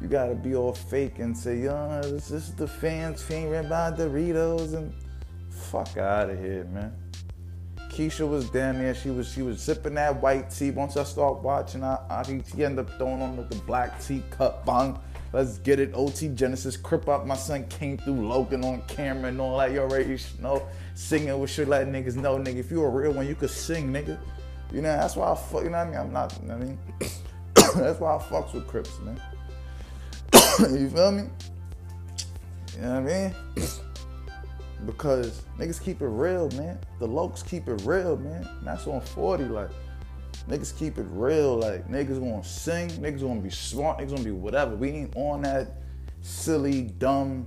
you gotta be all fake and say, yo, this is the fans favorite by Doritos and fuck out of here, man. Keyshia was down there. She was she was sipping that white tea. Once I start watching, I, I she ended up throwing on the, the black tea cup. Bang, let's get it. OT Genasis, crip up. My son came through Logan on camera and all that. You already know singing with shit like niggas know, nigga. If you a real one, you could sing, nigga. You know that's why I fuck. You know what I mean? I'm not. You know I mean, [COUGHS] that's why I fucks with Crips, man. [COUGHS] you feel me? You know what I mean? [COUGHS] because niggas keep it real, man. The lokes keep it real, man. That's on 40, like niggas keep it real. Like niggas wanna sing, niggas wanna be smart, niggas wanna be whatever. We ain't on that silly, dumb,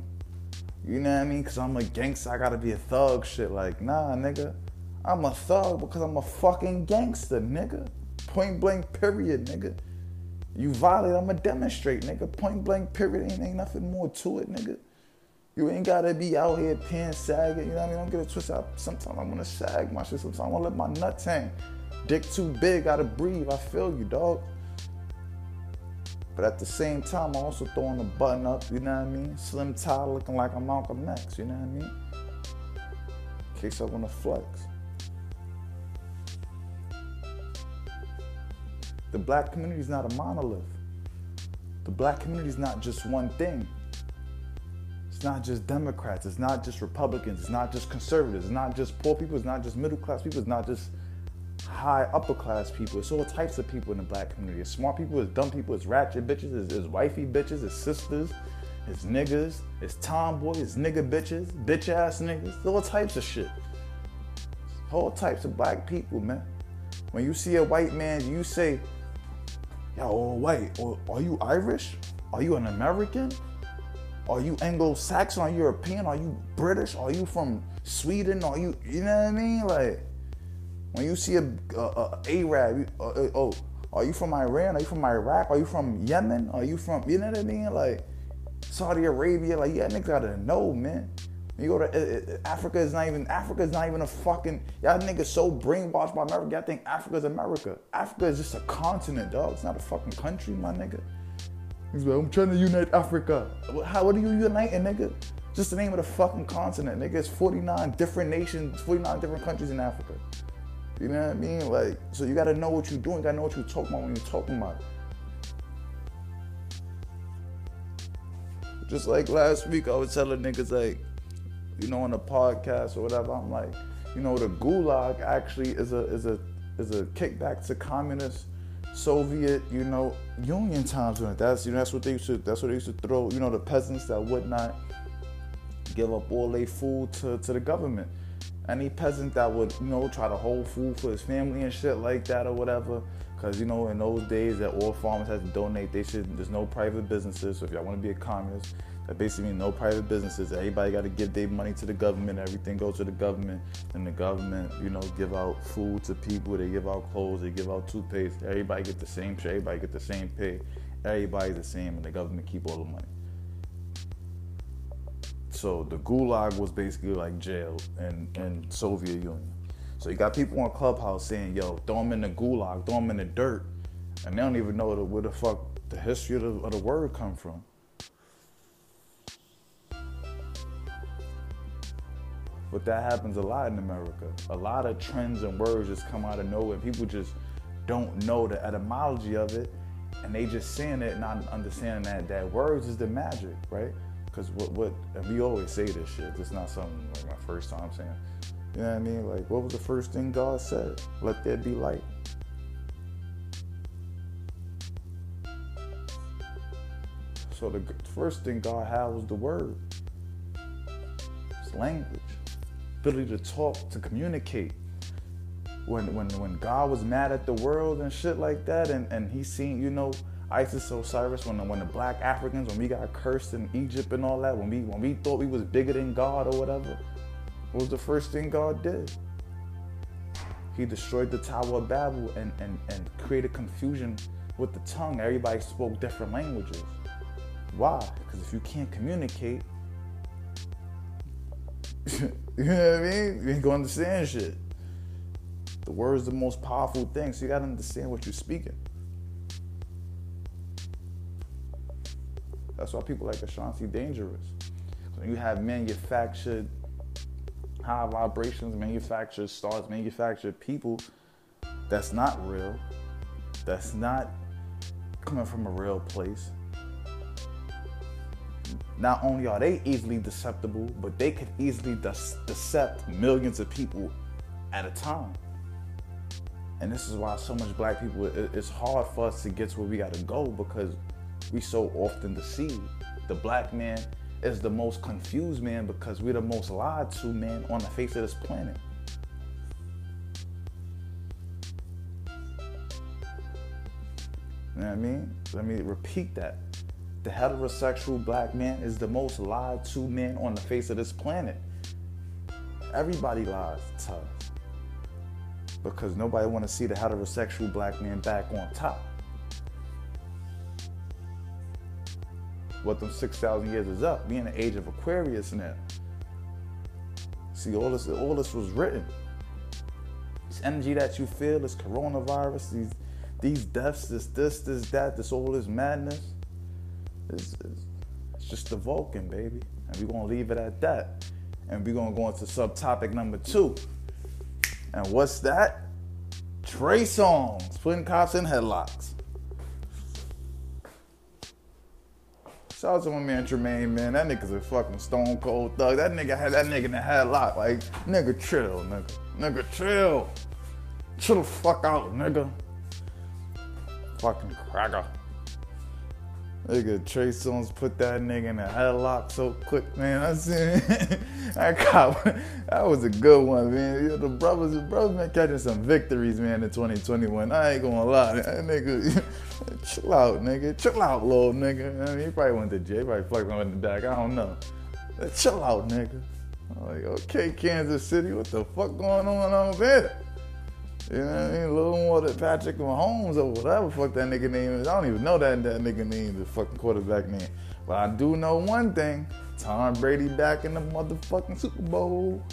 you know what I mean? Cause I'm a gangster, I gotta be a thug shit. Like, nah, nigga. I'm a thug because I'm a fucking gangster, nigga. Point blank, period, nigga. You violate, I'ma demonstrate, nigga. Point blank, period. Ain't, ain't nothing more to it, nigga. You ain't gotta be out here pants sagging. You know what I mean? Don't get it twisted. Out. Sometimes I wanna sag my shit. Sometimes I wanna let my nuts hang. Dick too big, gotta breathe. I feel you, dog. But at the same time, I'm also throwing the button up. You know what I mean? Slim tie, looking like a Malcolm X. You know what I mean? In case I wanna flex. The black community is not a monolith. The black community is not just one thing. It's not just Democrats, it's not just Republicans, it's not just conservatives, it's not just poor people, it's not just middle class people, it's not just high upper class people. It's all types of people in the black community. It's smart people, it's dumb people, it's ratchet bitches, it's, it's wifey bitches, it's sisters, it's niggas, it's tomboys, it's nigga bitches, bitch ass niggas, all types of shit. All types of black people, man. When you see a white man, you say, yo, white, or are you Irish? Are you an American? Are you Anglo-Saxon? Are you European? Are you British? Are you from Sweden? Are you, you know what I mean? Like, when you see a, a, a Arab, uh, uh, oh, are you from Iran? Are you from Iraq? Are you from Yemen? Are you from, you know what I mean? Like, Saudi Arabia, like, yeah, niggas gotta know, man. You go to uh, uh, Africa is not even Africa is not even a fucking y'all niggas so brainwashed by America. Y'all think Africa's America. Africa is just a continent, dog. It's not a fucking country, my nigga. He's like, I'm trying to unite Africa. How, what are you uniting, nigga? Just the name of the fucking continent, nigga. It's 49 different nations, 49 different countries in Africa. You know what I mean? Like, so you gotta know what you're doing. You gotta know what you're talking about when you're talking about it. Just like last week, I was telling niggas like, you know, on a podcast or whatever. I'm like, you know, the gulag actually is a is a is a kickback to communist Soviet, you know, Union times. When that's you know that's what they used to that's what they used to throw. You know, the peasants that would not give up all their food to, to the government. Any peasant that would you know try to hold food for his family and shit like that or whatever. Cause you know in those days that all farmers had to donate, they should. There's no private businesses. So if y'all want to be a communist, that basically means no private businesses. Everybody got to give their money to the government. Everything goes to the government, and the government, you know, give out food to people. They give out clothes. They give out toothpaste. Everybody get the same shit. Everybody get the same pay. Everybody's the same, and the government keep all the money. So the gulag was basically like jail in, in Soviet Union. So you got people on Clubhouse saying, "Yo, throw them in the gulag, throw them in the dirt," and they don't even know where the fuck the history of the, of the word come from. But that happens a lot in America. A lot of trends and words just come out of nowhere. People just don't know the etymology of it, and they just saying it, not understanding that that words is the magic, right? Because what what we always say this shit. It's not something like my first time saying. You know what I mean? Like, what was the first thing God said? Let there be light. So the first thing God had was the word. It's language ability to talk, to communicate. When when when God was mad at the world and shit like that, and, and he seen, you know, Isis Osiris, when the, when the black Africans, when we got cursed in Egypt and all that, when we when we thought we was bigger than God or whatever, what was the first thing God did? He destroyed the Tower of Babel and, and, and created confusion with the tongue. Everybody spoke different languages. Why? Because if you can't communicate, [LAUGHS] you know what I mean? You ain't gonna understand shit. The word is the most powerful thing, so you gotta understand what you're speaking. That's why people like Ashanti dangerous. When you have manufactured high vibrations, manufactured stars, manufactured people that's not real, that's not coming from a real place. Not only are they easily deceptible, but they could easily de- decept millions of people at a time. And this is why so much black people, it's hard for us to get to where we gotta go because we so often deceive. The black man is the most confused man because we're the most lied to man on the face of this planet. You know what I mean? Let me repeat that. The heterosexual black man is the most lied to man on the face of this planet. Everybody lies to us because nobody want to see the heterosexual black man back on top. what them 6,000 years is up. We in the age of Aquarius now. See, all this, all this was written. This energy that you feel, this coronavirus, these, these deaths, this, this, this, that, this, all this madness, it's, it's, it's just the Vulcan, baby. And we're gonna leave it at that. And we're gonna go into subtopic number two. And what's that? Trey Songz, putting cops in headlocks. Shout out to my man Tremaine, man. That nigga's a fucking stone cold thug. That nigga had that nigga in the headlock. Like, nigga, chill, nigga. Nigga, chill. Chill the fuck out, nigga. Fucking cracker. Nigga, Trey Songz put that nigga in a headlock so quick, man. I seen [LAUGHS] that cop. That was a good one, man. Yeah, the brothers, the brothers been catching some victories, man, in 2021. I ain't gonna lie, that nigga. [LAUGHS] chill out, nigga. Chill out, little nigga. I mean, he probably went to jail. Probably fucked him in the back. I don't know. Chill out, nigga. I'm like, okay, Kansas City, what the fuck going on over there? You know what I mean? Little more than Patrick Mahomes or whatever fuck that nigga name is. I don't even know that that nigga name, the fucking quarterback name. But I do know one thing. Tom Brady back in the motherfucking Super Bowl.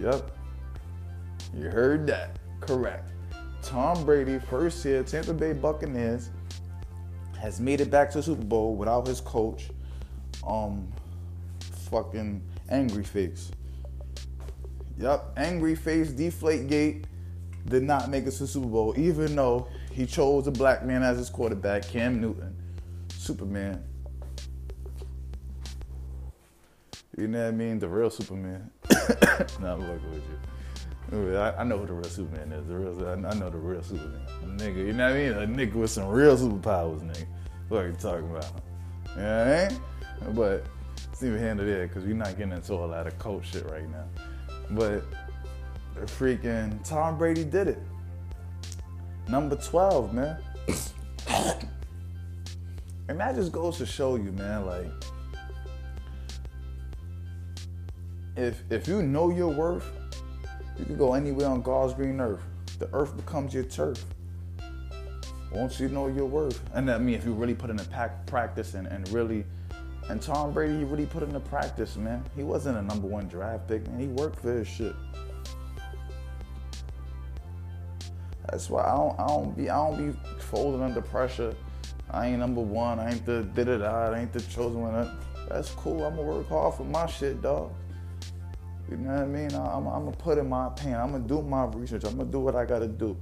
Yep. You heard that. Correct. Tom Brady, first year, Tampa Bay Buccaneers, has made it back to the Super Bowl without his coach, um, fucking angry face. Yep, angry face, deflate gate, did not make it to Super Bowl, even though he chose a black man as his quarterback, Cam Newton, Superman. You know what I mean? The real Superman. [COUGHS] nah, I'm fucking with you. I, know who the real Superman is. The real, I know the real Superman. Nigga, you know what I mean? A nigga with some real superpowers, nigga. What are you talking about? You know what I mean? But let's even handle that because we're not getting into all that of coach shit right now. But freaking Tom Brady did it. Number 12, man. [COUGHS] and that just goes to show you, man, like if if you know your worth, you can go anywhere on God's green earth. The earth becomes your turf. Once you know your worth, and I mean, if you really put in a pack practice and, and really and Tom Brady, he really put into practice, man. He wasn't a number one draft pick, man. He worked for his shit. That's why I don't, I don't be, I don't be folding under pressure. I ain't number one. I ain't the did it. I ain't the chosen one. That's cool. I'm gonna work hard for my shit, dog. You know what I mean? I'm, I'm gonna put in my pain. I'm gonna do my research. I'm gonna do what I gotta do,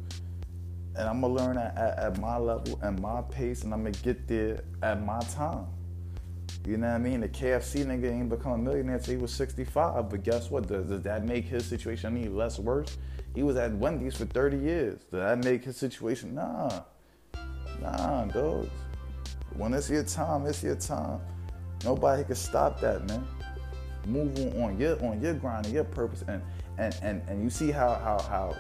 and I'm gonna learn at, at, at my level and my pace, and I'm gonna get there at my time. You know what I mean? The KFC nigga ain't become a millionaire until he was 65. But guess what? Does, does that make his situation any less worse? He was at Wendy's for 30 years. Does that make his situation? Nah. Nah, dogs. When it's your time, it's your time. Nobody can stop that, man. Move on, on your on your grind and your purpose. And and and, and you see how how how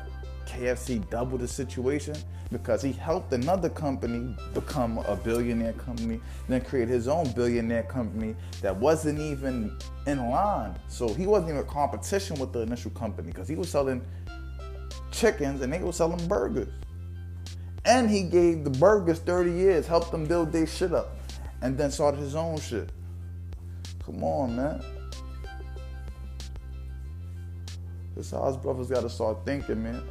KFC doubled the situation because he helped another company become a billionaire company, then create his own billionaire company that wasn't even in line. So he wasn't even competition with the initial company because he was selling chickens and they were selling burgers. And he gave the burgers 30 years, helped them build their shit up, and then started his own shit. Come on, man. That's how us brothers gotta start thinking, man.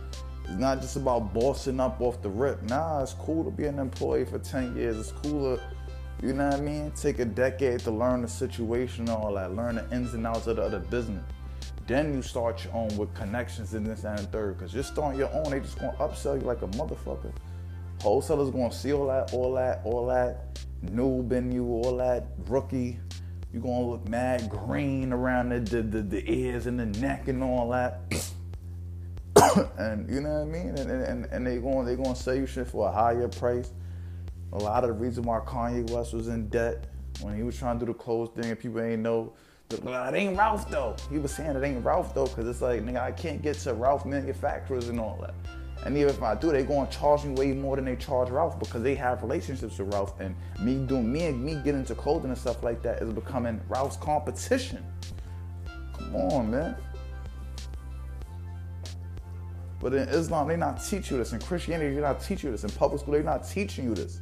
It's not just about bossing up off the rip. Nah, it's cool to be an employee for 10 years. It's cool to, you know what I mean? Take a decade to learn the situation and all that, learn the ins and outs of the other business. Then you start your own with connections in this and third. Cause you're starting your own, they just gonna upsell you like a motherfucker. Wholesalers gonna see all that, all that, all that noob in you, all that rookie. You gonna look mad green around the, the, the, the ears and the neck and all that. [SNIFFS] [COUGHS] and you know what I mean? And, and, and they going they gonna sell you shit for a higher price. A lot of the reason why Kanye West was in debt when he was trying to do the clothes thing and people ain't know it ain't Ralph though. He was saying it ain't Ralph though, cause it's like nigga, I can't get to Ralph manufacturers and all that. And even if I do, they gonna charge me way more than they charge Ralph because they have relationships with Ralph. And me doing me and me getting into clothing and stuff like that is becoming Ralph's competition. Come on, man. But in Islam, they not teach you this. In Christianity, they not teach you this. In public school, they not teaching you this.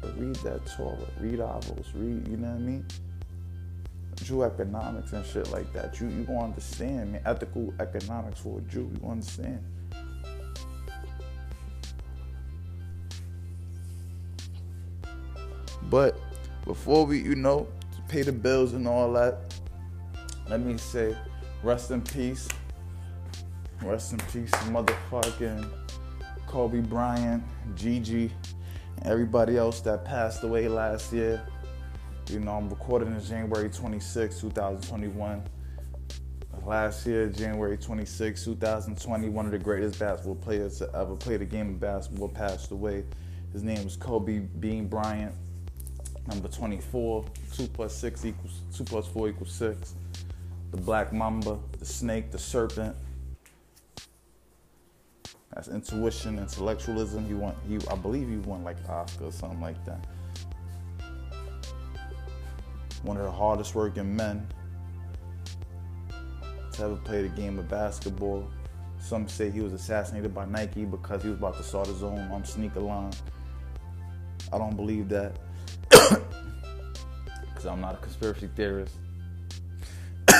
But read that Torah, read Avos, read, you know what I mean? Jew economics and shit like that. You you gonna understand, man. Ethical economics for a Jew, you gonna understand. But before we, you know, pay the bills and all that, let me say, rest in peace. Rest in peace, motherfucking Kobe Bryant, Gigi, everybody else that passed away last year. You know, I'm recording in January 26, 2021. Last year, January 26, 2020, one of the greatest basketball players to ever play the game of basketball passed away. His name was Kobe Bean Bryant. Number 24, 2 plus 6 equals 2 plus 4 equals 6. The Black Mamba, the Snake, the Serpent. That's intuition, intellectualism. You want you I believe you won like Oscar or something like that one of the hardest working men to ever play the game of basketball. Some say he was assassinated by Nike because he was about to start his own um, sneaker line. I don't believe that [COUGHS] because I'm not a conspiracy theorist. [COUGHS]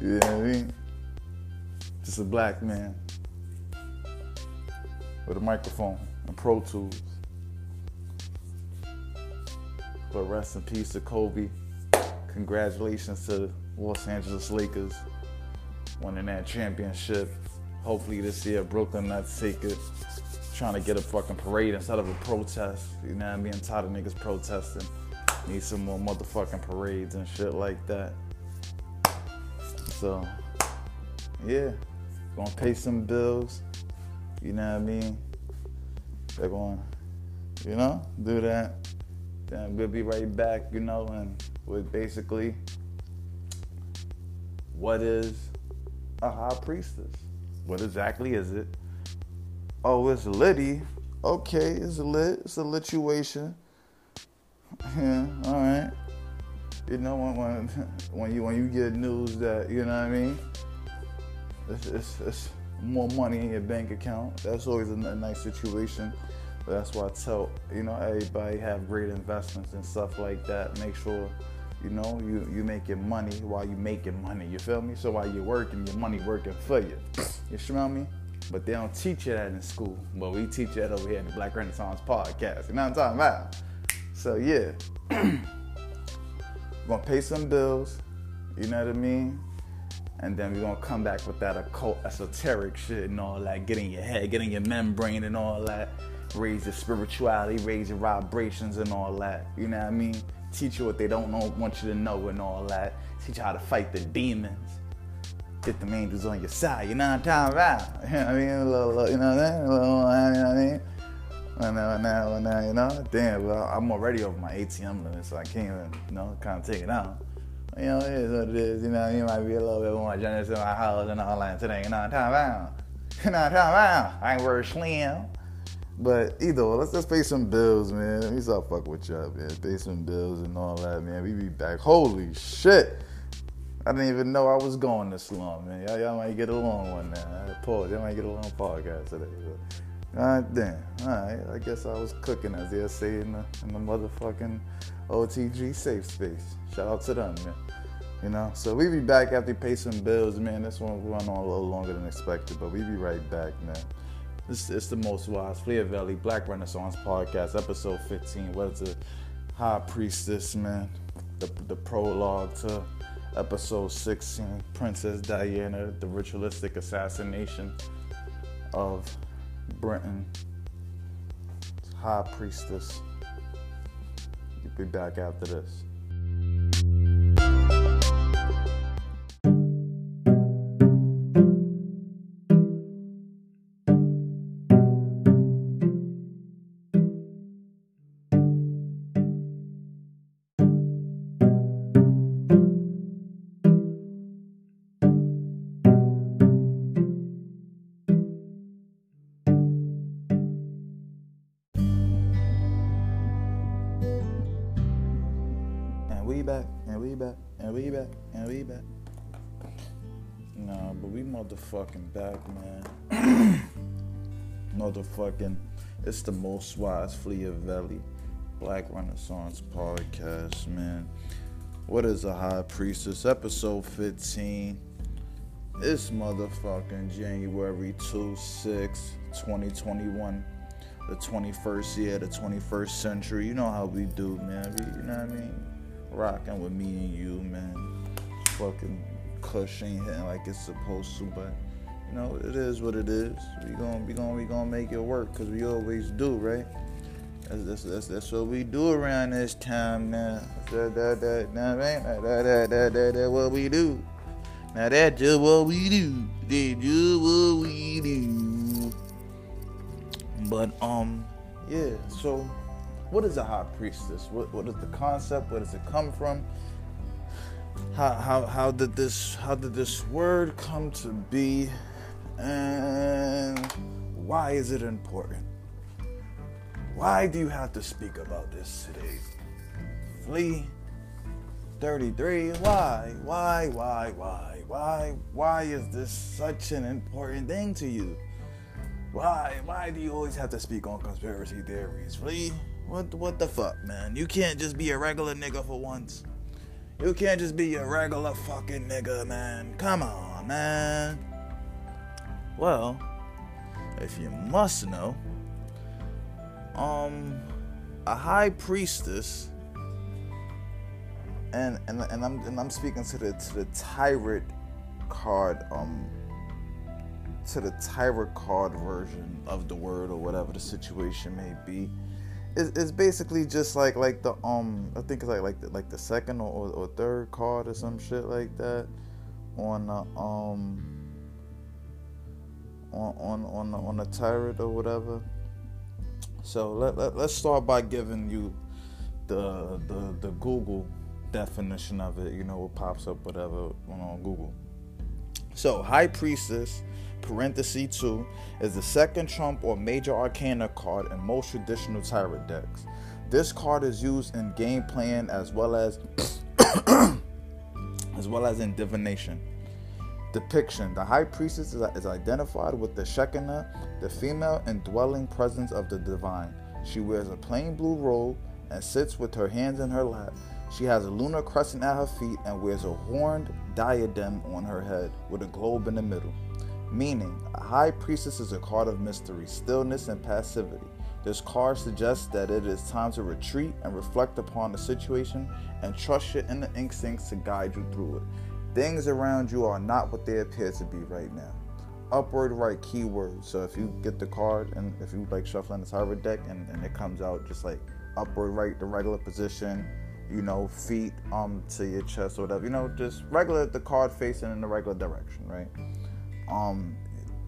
you know what I mean? Just a black man with a microphone and Pro Tools. But rest in peace to Kobe. Congratulations to the Los Angeles Lakers winning that championship. Hopefully this year Brooklyn Nets take it. Trying to get a fucking parade instead of a protest. You know what I mean? I'm tired of niggas protesting. Need some more motherfucking parades and shit like that. So, yeah. Gonna pay some bills. You know what I mean? They're gonna, you know, do that. Then we'll be right back, you know, and with basically what is a high priestess? What exactly is it? Oh, it's Liddy. Okay, it's a lit. It's a lituation. [LAUGHS] Yeah, all right. You know when when [LAUGHS] when you when you get news that you know what I mean, it's, it's, it's more money in your bank account. That's always a, a nice situation. But that's why I tell you know everybody have great investments and stuff like that. Make sure you know you you making money while you making money. You feel me? So while you're working, your money working for you. You smell me? But they don't teach you that in school. But we teach that over here in the Blacc Renaissance podcast. You know what I'm talking about? So yeah, [CLEARS THROAT] gonna pay some bills. You know what I mean? And then we're gonna come back with that occult esoteric shit and all that, getting your head, getting your membrane and all that raise your spirituality, raise your vibrations and all that. You know what I mean? Teach you what they don't know, want you to know and all that. Teach you how to fight the demons. Get the angels on your side. You know what I'm talking about? [LAUGHS] You know what I mean? A little, little you know what I mean? Little, you know what I mean? Well, now, now, now, you know, damn, well, I'm already over my ATM limit, so I can't even, you know, kind of take it out. You know, it is what it is. You know, you might be a little bit more generous in my house and all that today. You know what I'm talking about? You know what I'm talking about? I ain't very slim. But either way, let's just pay some bills, man. Let me stop fucking with y'all, man. Pay some bills and all that, man. We be back. Holy shit. I didn't even know I was going this long, man. Y'all, y'all might get a long one now. Pause. Y'all might get a long podcast today. But, God damn. All right. I guess I was cooking, as they say in the, in the motherfucking OTG safe space. Shout out to them, man. You know, so we be back after pay some bills, man. This one run on a little longer than expected, but we be right back, man. This it's the most wise Flea Valley Blacc Renaissance podcast, episode 15. What's the High Priestess, man? The the prologue to episode 16, Princess Diana, the ritualistic assassination of Britain, High Priestess. Be back after this. Motherfucking back, man. motherfucking, it's the most wise Flea Valley Blacc Renaissance podcast, man. What is a high priestess? Episode 15. It's motherfucking January 2 6, 2021. The 21st year, the 21st century. You know how we do, man. You know what I mean? Rocking with me and you, man. Fucking Kush ain't hitting like it's supposed to, but you know it is what it is. We gonna we gonna we gonna make it work because we always do, right? That's that's, that's that's what we do around this time, now. That that that that that that that that, that what we do. Now that's just what we do. They do what we do. But um, yeah. So, what is a high priestess? What what is the concept? Where does it come from? How how how did this how did this word come to be? And why is it important? Why do you have to speak about this today? Flea 33. Why? Why? Why? Why? Why? Why is this such an important thing to you? Why? Why do you always have to speak on conspiracy theories, Flea? What? What the fuck, man? You can't just be a regular nigga for once. You can't just be a regular fucking nigga, man. Come on, man. Well, if you must know, um, a high priestess, and and and I'm and I'm speaking to the to the tarot card, um, to the tarot card version of the word or whatever the situation may be. It's, it's basically just like like the um I think it's like like the, like the second or, or third card or some shit like that on the um on on on the, on the tarot or whatever. So let, let let's start by giving you the the the Google definition of it. You know what pops up whatever on Google. So high priestess parenthesis 2 is the second trump or major arcana card in most traditional tarot decks. This card is used in game playing as well as [COUGHS] as well as in divination. Depiction: The high priestess is, is identified with the Shekinah, the female indwelling presence of the divine. She wears a plain blue robe and sits with her hands in her lap. She has a lunar crescent at her feet and wears a horned diadem on her head with a globe in the middle. Meaning, a high priestess is a card of mystery, stillness, and passivity. This card suggests that it is time to retreat and reflect upon the situation and trust your inner instincts to guide you through it. Things around you are not what they appear to be right now. Upward right keyword. So if you get the card and if you like shuffling the tarot deck and, and it comes out just like upward right, the regular position, you know, feet um to your chest or whatever, you know, just regular the card facing in the regular direction, right? Um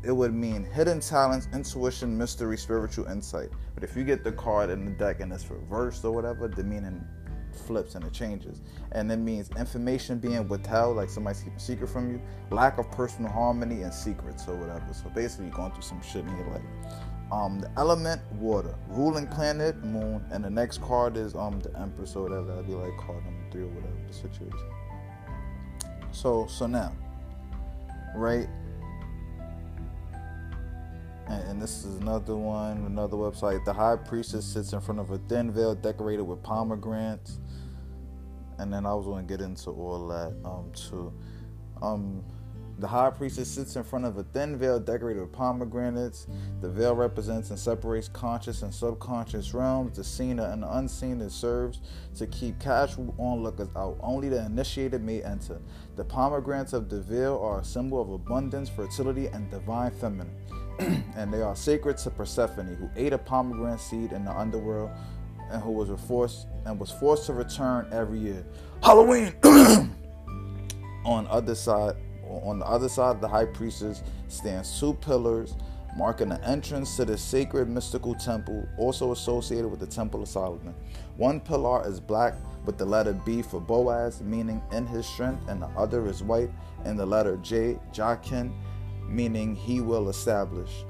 it would mean hidden talents, intuition, mystery, spiritual insight. But if you get the card in the deck and it's reversed or whatever, the meaning flips and it changes. And it means information being withheld, like somebody's keeping secret from you, lack of personal harmony and secrets or whatever. So basically, you're going through some shit in your life. Um, the element water, ruling planet moon, and the next card is um the Empress or whatever. That'd be like card number three or whatever the situation. So so now, right? And, this is another one, another website. The high priestess sits in front of a thin veil decorated with pomegranates and then I was going to get into all that um, too. Um, the high priestess sits in front of a thin veil decorated with pomegranates. The veil represents and separates conscious and subconscious realms. The seen and the unseen it serves to keep casual onlookers out. Only the initiated may enter. The pomegranates of the veil are a symbol of abundance, fertility, and divine feminine. [CLEARS THROAT] and they are sacred to Persephone, who ate a pomegranate seed in the underworld and who was forced and was forced to return every year. Halloween. [CLEARS THROAT] on other side, on the other side of the high priestess stands two pillars marking the entrance to the sacred mystical temple, also associated with the Temple of Solomon. One pillar is black with the letter B for Boaz, meaning in his strength, and the other is white, and the letter J, Jachin, meaning he will establish.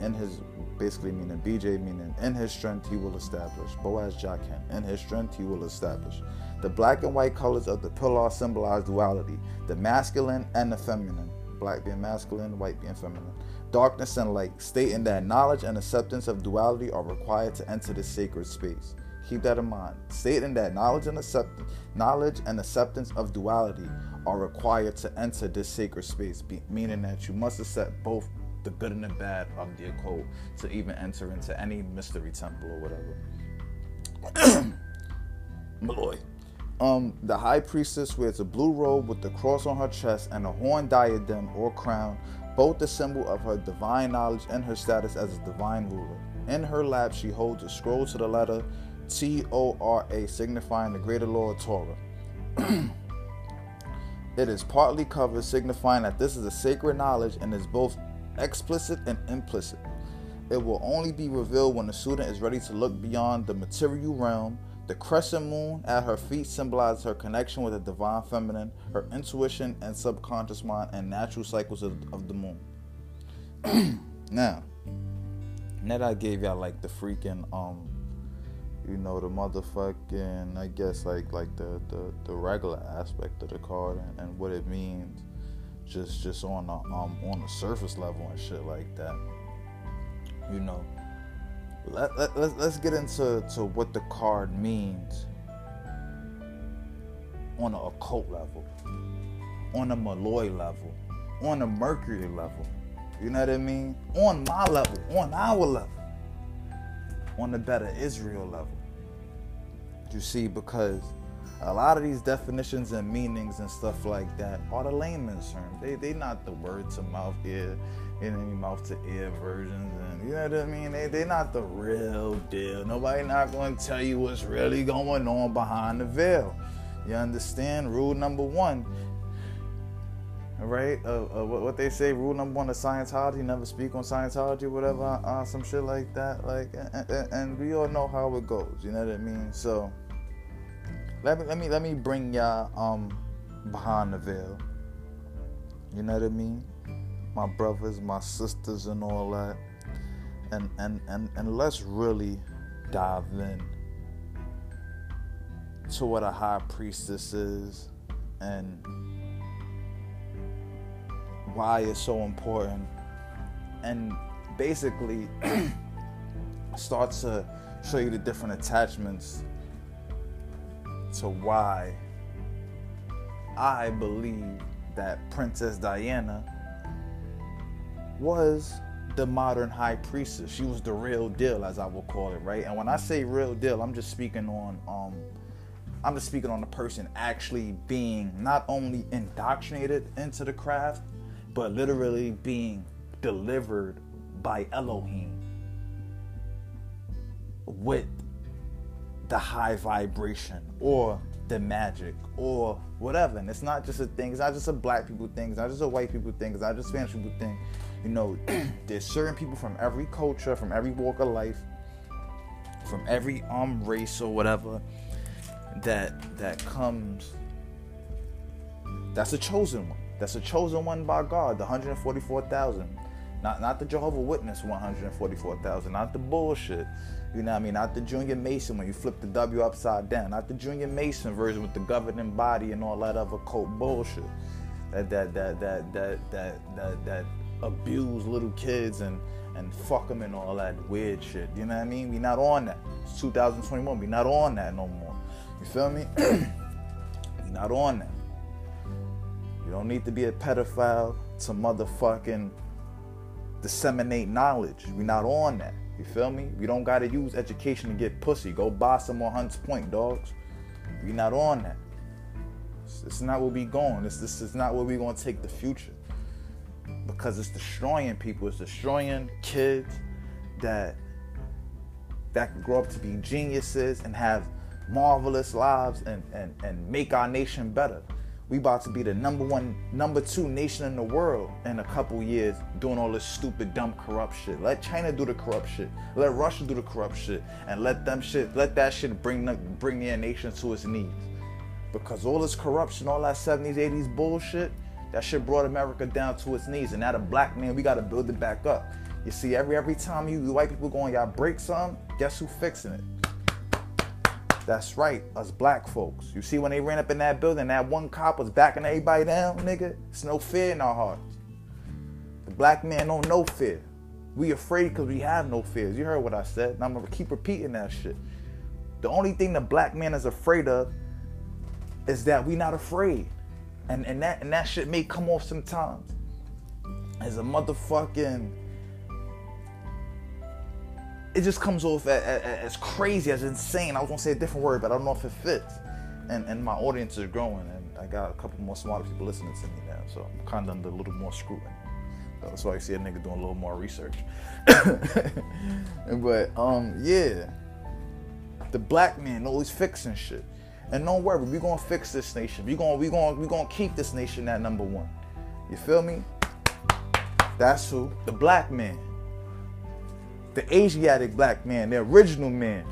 In his basically meaning BJ meaning in his strength he will establish. Boaz Jachin, in his strength he will establish. The black and white colors of the pillar symbolize duality, the masculine and the feminine. Black being masculine, white being feminine. Darkness and light, stating that knowledge and acceptance of duality are required to enter this sacred space. Keep that in mind. Stating that knowledge and acceptance, knowledge and acceptance of duality are required to enter this sacred space, meaning that you must accept both the good and the bad of the occult to even enter into any mystery temple or whatever. [CLEARS THROAT] MLOI. Um, the high priestess wears a blue robe with the cross on her chest and a horn diadem or crown, both a symbol of her divine knowledge and her status as a divine ruler. In her lap, she holds a scroll to the letter T O R A, signifying the greater law of Torah. [CLEARS THROAT] it is partly covered, signifying that this is a sacred knowledge and is both explicit and implicit. It will only be revealed when the student is ready to look beyond the material realm. The crescent moon at her feet symbolizes her connection with the divine feminine, her intuition and subconscious mind, and natural cycles of, of the moon. [CLEARS THROAT] now, now that I gave y'all like the freaking um you know the motherfucking I guess like like the the, the regular aspect of the card and, and what it means just just on the um on the surface level and shit like that. You know. Let, let, let's, let's get into to what the card means on an occult level, on a MLOI level, on a Mercury level. You know what I mean? On my level, on our level, on the Beta Israel level. You see, because a lot of these definitions and meanings and stuff like that are the layman's terms. They they not the word to mouth ear in any mouth to ear versions and you know what I mean? They they not the real deal. Nobody not gonna tell you what's really going on behind the veil. You understand? Rule number one. Right? Uh, uh, what, what, they say, rule number one of Scientology, never speak on Scientology, whatever, uh, some shit like that. Like, and, and, and we all know how it goes. You know what I mean? So, let me let me let me bring y'all um behind the veil. You know what I mean? My brothers, my sisters, and all that. And and and and let's really dive in to what a high priestess is and why it's so important and basically [CLEARS THROAT] start to show you the different attachments to why I believe that Princess Diana was the modern high priestess. She was the real deal, as I will call it, right? And when I say real deal, I'm just speaking on um I'm just speaking on the person actually being not only indoctrinated into the craft, but literally being delivered by Elohim with the high vibration or the magic or whatever. And it's not just a thing. It's not just a black people thing. It's not just a white people thing. It's not just Spanish people thing. You know, [CLEARS THROAT] there's certain people from every culture, from every walk of life, from every um race or whatever that that comes. That's a chosen one. That's a chosen one by God. The 144,000. Not not the Jehovah Witness 144,000. Not the bullshit. You know what I mean? Not the Junior Mason when you flip the W upside down. Not the Junior Mason version with the governing body and all that other cult bullshit. That that that that that that that, that abuse little kids and and fuck them and all that weird shit. You know what I mean? We not on that. It's 2021. We not on that no more. You feel me? [CLEARS THROAT] We not on that. You don't need to be a pedophile to motherfucking disseminate knowledge. We not on that. You feel me? We don't gotta use education to get pussy. Go buy some more Hunts Point, dogs. We not on that. It's not where we going. This, this is not where we gonna take the future. Because it's destroying people. It's destroying kids that that can grow up to be geniuses and have marvelous lives and, and, and make our nation better. We about to be the number one, number two nation in the world in a couple years doing all this stupid, dumb, corrupt shit. Let China do the corrupt shit. Let Russia do the corrupt shit. And let them shit, let that shit bring the, bring their nation to its knees. Because all this corruption, all that 70s, 80s bullshit, that shit brought America down to its knees. And now the black man, we gotta build it back up. You see, every every time you white people going, y'all break something, guess who fixing it? That's right, us black folks. You see, when they ran up in that building, that one cop was backing everybody down, nigga. It's no fear in our hearts. The black man don't know fear. We afraid because we have no fears. You heard what I said, and I'm gonna keep repeating that shit. The only thing the black man is afraid of is that we not afraid. And and that and that shit may come off sometimes as a motherfucking it just comes off as, as, crazy, as insane. I was gonna say a different word, but I don't know if it fits. And and my audience is growing, and I got a couple more smarter people listening to me now, so I'm kind of under a little more scrutiny. That's why I see a nigga doing a little more research. [LAUGHS] but um, yeah, the black man always fixing shit. And don't worry, we gonna fix this nation. We gonna we gonna we gonna keep this nation at number one. You feel me? That's who the black man the Asiatic black man, the original man.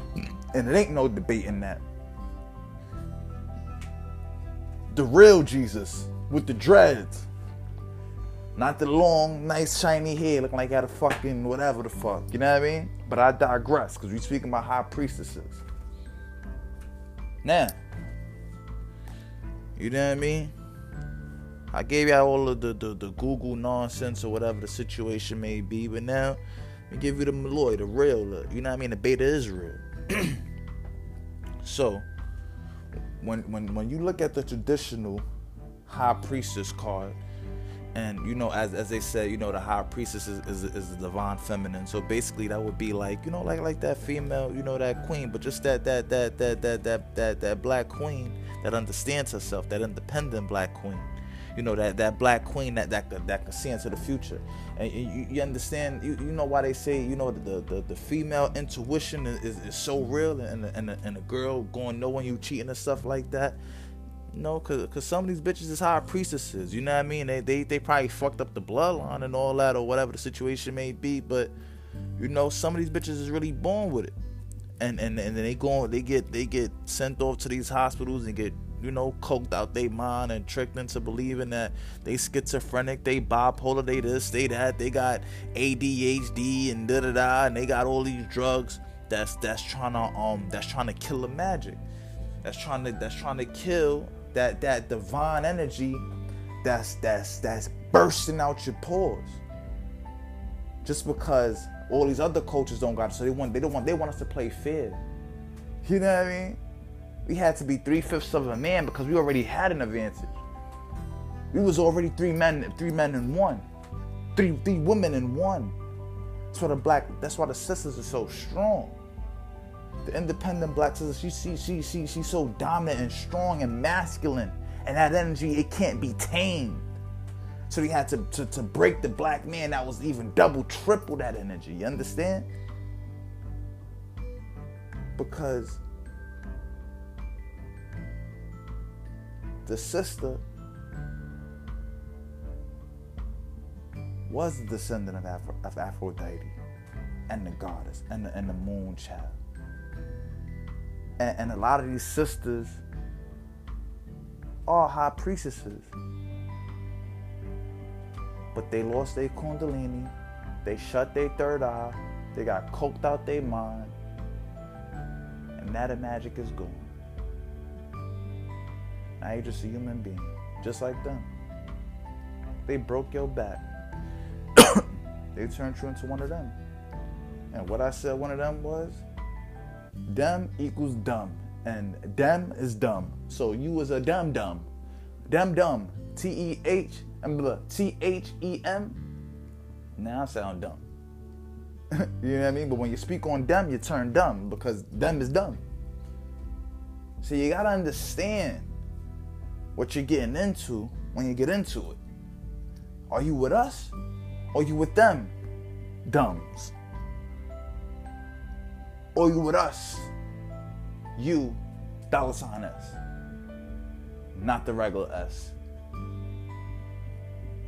And it ain't no debate in that. The real Jesus with the dreads. Not the long, nice, shiny hair looking like had a fucking whatever the fuck. You know what I mean? But I digress because we speaking about high priestesses. Now, you know what I mean? I gave y'all all of the, the, the Google nonsense or whatever the situation may be, but now and give you the MLOI, the real, you know what I mean, the Beta Israel. [CLEARS THROAT] so, when when when you look at the traditional high priestess card, and you know, as as they said, you know, the high priestess is, is, is the divine feminine. So basically, that would be like, you know, like like that female, you know, that queen, but just that that that that that that that, that black queen that understands herself, that independent black queen you know that that black queen that that could, that could see into the future and you, you understand you, you know why they say you know the the, the female intuition is, is so real and and and a girl going knowing you cheating and stuff like that know, cause, cause some of these bitches is high priestesses. You know what I mean? They, they they probably fucked up the bloodline and all that, or whatever the situation may be. But you know, some of these bitches is really born with it, and and and they go, they get they get sent off to these hospitals and get you know, coked out their mind and tricked into believing that they schizophrenic, they bipolar, they this, they that, they got ADHD and da da da, and they got all these drugs that's that's trying to um that's trying to kill the magic, that's trying to that's trying to kill that that divine energy that's that's that's bursting out your pores. Just because all these other coaches don't got it, so they want they don't want they want us to play fair. You know what I mean? We had to be three fifths of a man because we already had an advantage. We was already three men, three men in one, three three women in one. That's why the black. That's why the sisters are so strong. The independent black sister, she she she she she's so dominant and strong and masculine, and that energy it can't be tamed. So we had to, to, to break the black man that was even double, triple that energy. You understand? Because the sister was the descendant of, Afro- of Aphrodite and the goddess and the, and the moon child. And, and a lot of these sisters are high priestesses. But they lost their kundalini, they shut their third eye, they got coked out their mind, and that magic is gone. Now you're just a human being, just like them. They broke your back. [COUGHS] they turned you into one of them. And what I said one of them was, them equals dumb. and dem is dumb. So you was a dumb dumb. Dem dumb. T E H T H E M. Now I sound dumb. [LAUGHS] you know what I mean? But when you speak on them, you turn dumb because them is dumb. So you gotta understand what you're getting into when you get into it. Are you with us? Or you with them? Dumbs. Or you with us? You, dollar sign S. Not the regular S.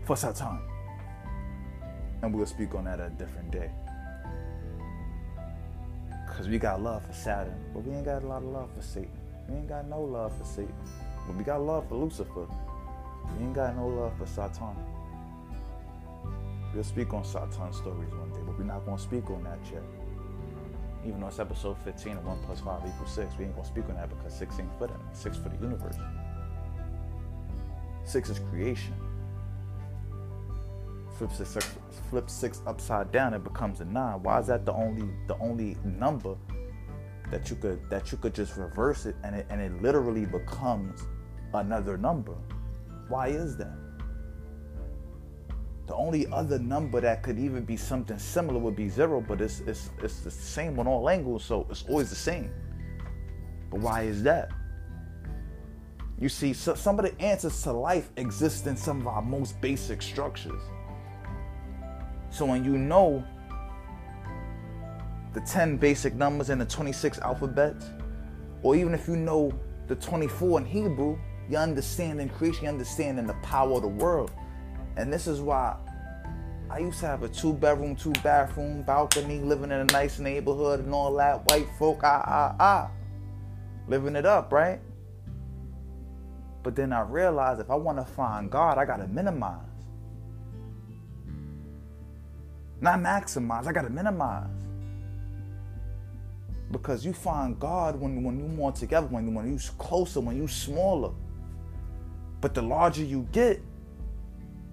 For Satan. And we'll speak on that a different day. Because we got love for Saturn, but we ain't got a lot of love for Satan. We ain't got no love for Satan. But we got love for Lucifer. We ain't got no love for Satan. We'll speak on Satan stories one day, but we're not to speak on that yet. Even though it's episode 15 and 1 plus 5 equals 6, we ain't to speak on that because 6 ain't for them. 6 for the universe. 6 is creation. Flip six, flip six upside down, it becomes a nine. Why is that the only the only number that you could that you could just reverse it and it and it literally becomes another number? Why is that? The only other number that could even be something similar would be zero, but it's it's it's the same on all angles, so it's always the same. But why is that? You see, so some of the answers to life exist in some of our most basic structures. So when you know the 10 basic numbers and the 26 alphabets, or even if you know the 24 in Hebrew, you understand in creation, you understand in the power of the world. And this is why I used to have a two bedroom, two bathroom, balcony, living in a nice neighborhood and all that. White folk, ah, ah, ah. Living it up, right? But then I realized if I want to find God, I got to minimize. Not maximize, I gotta minimize. Because you find God when, when you're more together, when, when you're closer, when you're smaller. But the larger you get,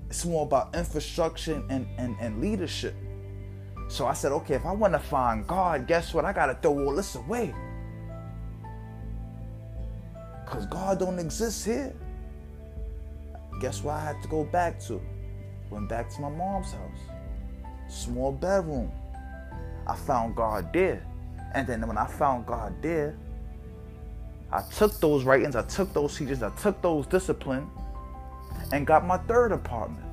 it's more about infrastructure and, and, and leadership. So I said, okay, if I want to find God, guess what? I gotta throw all this away. Because God don't exist here. Guess what I had to go back to? Went back to my mom's house small bedroom. I found God there. And then when I found God there, I took those writings, I took those teachers, I took those discipline, and got my third apartment.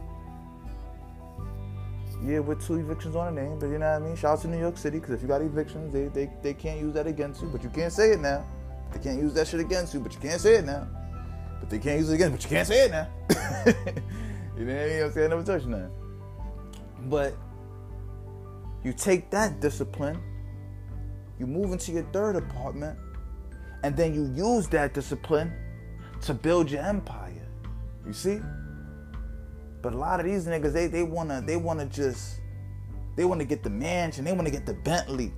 Yeah, with two evictions on the name, but you know what I mean? Shout out to New York City, because if you got evictions, they, they, they can't use that against you, but you can't say it now. They can't use that shit against you, but you can't say it now. But they can't use it again, but you can't say it now. [LAUGHS] you know what I mean? I'm saying never touch that. But you take that discipline, you move into your third apartment, and then you use that discipline to build your empire. You see? But a lot of these niggas, they they wanna they wanna just they wanna get the mansion, they wanna get the Bentley.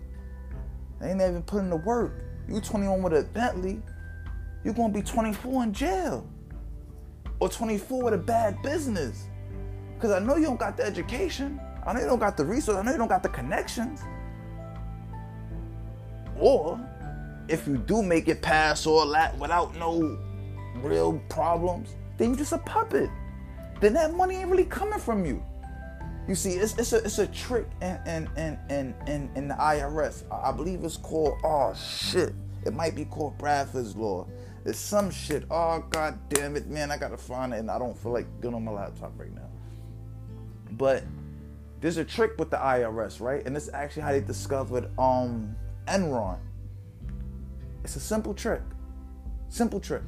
They ain't even putting the work. You 21 with a Bentley, you're gonna be 24 in jail. Or 24 with a bad business. Cause I know you don't got the education. I know you don't got the resources. I know you don't got the connections. Or if you do make it past all that without no real problems, then you're just a puppet. Then that money ain't really coming from you. You see, it's, it's, a, it's a trick in, in, in, in, in, in the IRS. I believe it's called, oh shit, it might be called Bradford's Law. It's some shit. Oh, god damn it, man, I gotta find it, and I don't feel like getting on my laptop right now. But there's a trick with the IRS, right? And this is actually how they discovered um, Enron. It's a simple trick. Simple trick.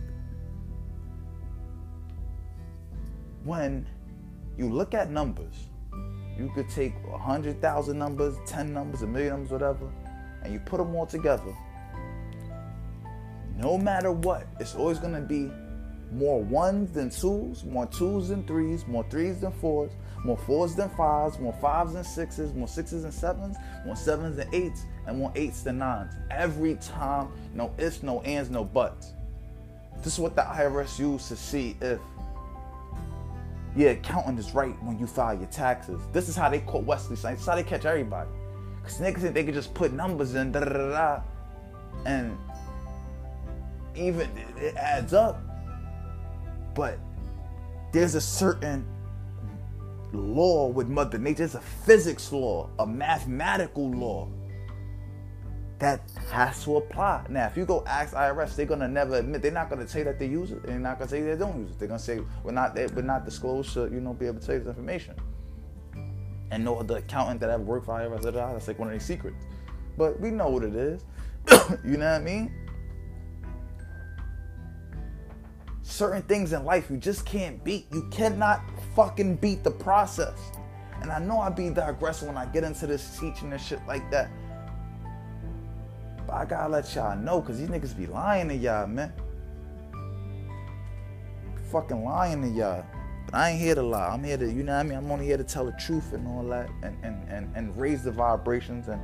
When you look at numbers, you could take a hundred thousand numbers, ten numbers, a million numbers, whatever, and you put them all together. No matter what, it's always gonna be more ones than twos, more twos than threes, more threes than fours, more fours than fives, more fives than sixes, more sixes and sevens, more sevens and eights, and more eights than nines. Every time, no ifs, no ands, no buts. This is what the IRS used to see if your accountant is right when you file your taxes. This is how they caught Wesley Snipes. This is how they catch everybody. Because niggas think they could just put numbers in, da da da da, and even it adds up. But there's a certain law with Mother Nature. There's a physics law, a mathematical law that has to apply. Now, if you go ask IRS, they're gonna never admit. They're not gonna say that they use it. They're not gonna say they don't use it. They're gonna say we're not. We're not disclosed to you know be able to say this information. And no other accountant that ever worked for IRS, that's like one of their secrets. But we know what it is. [COUGHS] you know what I mean? Certain things in life you just can't beat. You cannot fucking beat the process. And I know I be digressing when I get into this teaching and shit like that. But I gotta let y'all know, cause these niggas be lying to y'all, man. Fucking lying to y'all. But I ain't here to lie. I'm here to, you know what I mean? I'm only here to tell the truth and all that and, and, and, and raise the vibrations and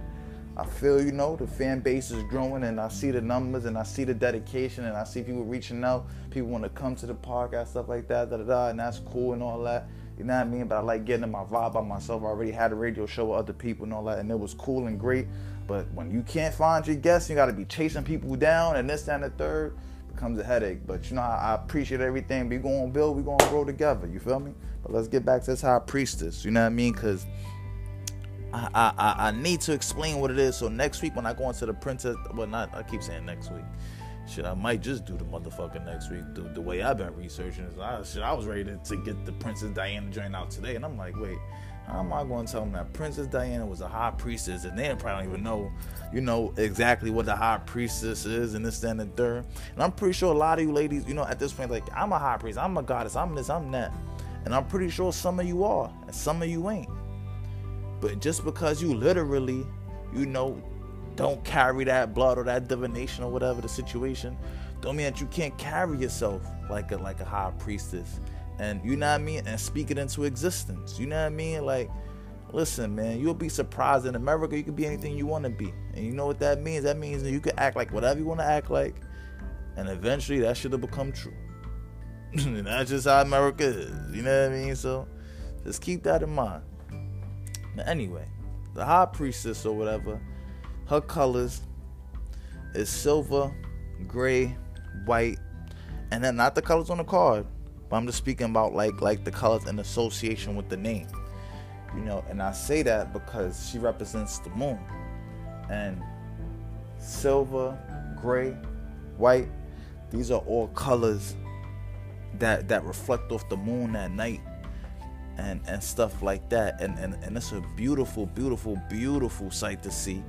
I feel, you know, the fan base is growing and I see the numbers and I see the dedication and I see people reaching out. People want to come to the podcast, and stuff like that, da da da, and that's cool and all that. You know what I mean? But I like getting in my vibe by myself. I already had a radio show with other people and all that, and it was cool and great. But when you can't find your guests, you got to be chasing people down and this, and the third becomes a headache. But you know, I, I appreciate everything. We going to build, we going to grow together. You feel me? But let's get back to this high priestess. You know what I mean? Because I, I, I need to explain what it is. So next week when I go into the princess, well, not I keep saying next week. Shit, I might just do the motherfucker next week. The, the way I've been researching is, I, shit, I was ready to, to get the Princess Diana joint out today, and I'm like, wait, how am I going to tell them that Princess Diana was a high priestess, and they probably don't even know, you know, exactly what the high priestess is, and this, that, and the third. And I'm pretty sure a lot of you ladies, you know, at this point, like, I'm a high priest, I'm a goddess, I'm this, I'm that, and I'm pretty sure some of you are, and some of you ain't. But just because you literally, you know, don't carry that blood or that divination or whatever the situation, don't mean that you can't carry yourself like a like a high priestess. And you know what I mean? And speak it into existence. You know what I mean? Like, listen, man, you'll be surprised in America you can be anything you want to be. And you know what that means? That means that you can act like whatever you want to act like. And eventually that should have become true. [LAUGHS] that's just how America is. You know what I mean? So just keep that in mind. But anyway, the high priestess or whatever, her colors is silver, gray, white, and then not the colors on the card, but I'm just speaking about like like the colors in association with the name. You know, and I say that because she represents the moon. And silver, gray, white, these are all colors that that reflect off the moon at night and and stuff like that. And and, and it's a beautiful beautiful beautiful sight to see.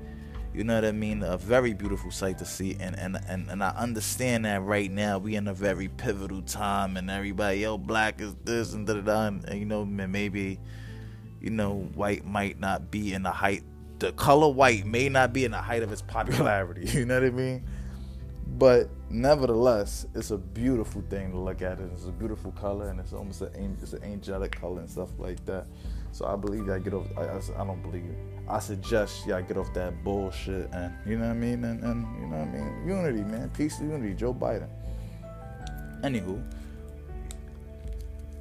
You know what i mean? A very beautiful sight to see. And and and, and i understand that right now we in a very pivotal time and everybody yo black is this and da da da. And, you know maybe you know white might not be in the height the color white may not be in the height of its popularity. [LAUGHS] You know what i mean? But nevertheless, it's a beautiful thing to look at. It. It's a beautiful color, and it's almost an it's an angelic color and stuff like that. So I believe y'all get off. I, I, I don't believe. I suggest y'all get off that bullshit, and you know what I mean, and, and you know what I mean. Unity, man, peace and unity. Joe Biden. Anywho,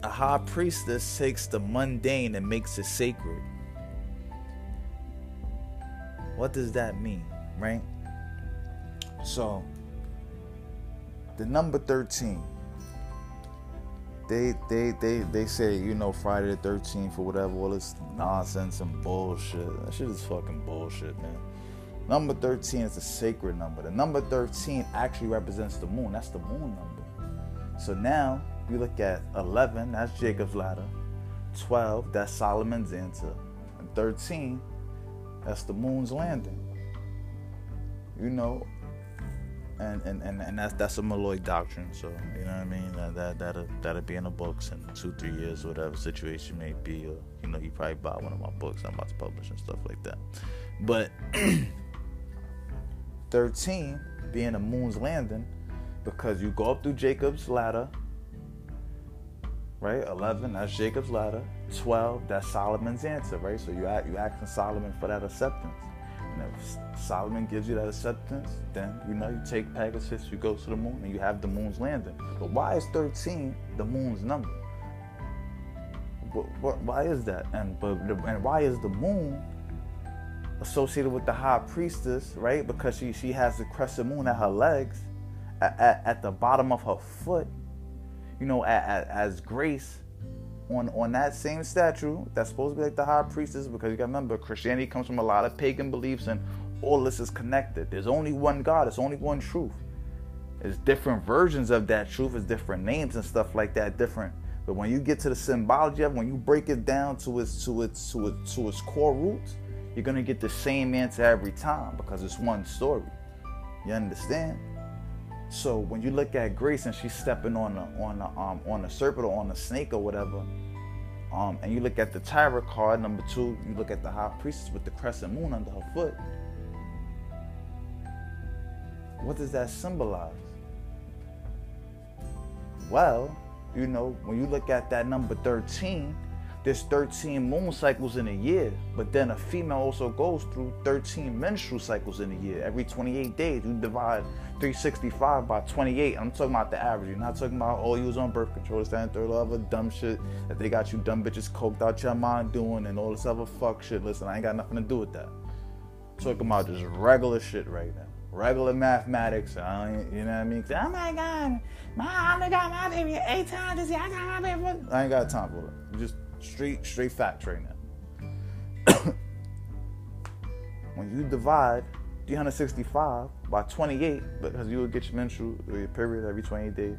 a high priestess takes the mundane and makes it sacred. What does that mean, right? So the number 13 they they they they say you know friday the 13th or whatever all this nonsense and bullshit. That shit is fucking bullshit man. Number 13 is a sacred number. The number 13 actually represents the moon. That's the moon number. So now you look at 11 that's jacob's ladder. 12 that's solomon's answer. And 13 that's the moon's landing. You know and and, and, and that's that's a MLOI doctrine. So you know what I mean. That that that'll, that'll be in the books in two three years, whatever situation may be. Or you know, you probably buy one of my books I'm about to publish and stuff like that. But [CLEARS THROAT] thirteen being a moon's landing, because you go up through Jacob's ladder. Right, eleven that's Jacob's ladder. Twelve that's Solomon's answer. Right, so you you asking Solomon for that acceptance. If Solomon gives you that acceptance, then you know you take Pegasus, you go to the moon, and you have the moon's landing. But why is 13 the moon's number? Why is that? And but and why is the moon associated with the high priestess, right? Because she she has the crescent moon at her legs, at, at the bottom of her foot, you know, as grace on on that same statue that's supposed to be like the high priestess because you got to remember Christianity comes from a lot of pagan beliefs and all this is connected. There's only one God. There's only one truth. There's different versions of that truth. There's different names and stuff like that. Different. But when you get to the symbology of it, when you break it down to its to its to its to its core roots, you're gonna get the same answer every time because it's one story. You understand? So when you look at Grace and she's stepping on a on a um on a serpent or on a snake or whatever, um, and you look at the tarot card number two, you look at the high priestess with the crescent moon under her foot. What does that symbolize? Well, you know, when you look at that number 13, there's 13 moon cycles in a year, but then a female also goes through 13 menstrual cycles in a year. Every 28 days, you divide 365 by 28. I'm talking about the average. You're not talking about, oh, you was on birth control, this, that, third other dumb shit that they got you dumb bitches coked out your mind doing and all this other fuck shit. Listen, I ain't got nothing to do with that. I'm talking about just regular shit right now. Regular mathematics. I ain't, you know what I mean? Oh my God, my, I only got my baby eight times this year. I got my baby. I ain't got time for it. Just Straight, straight facts right now. when you divide 365 by 28, because you will get your menstrual uh, your period every 28 days,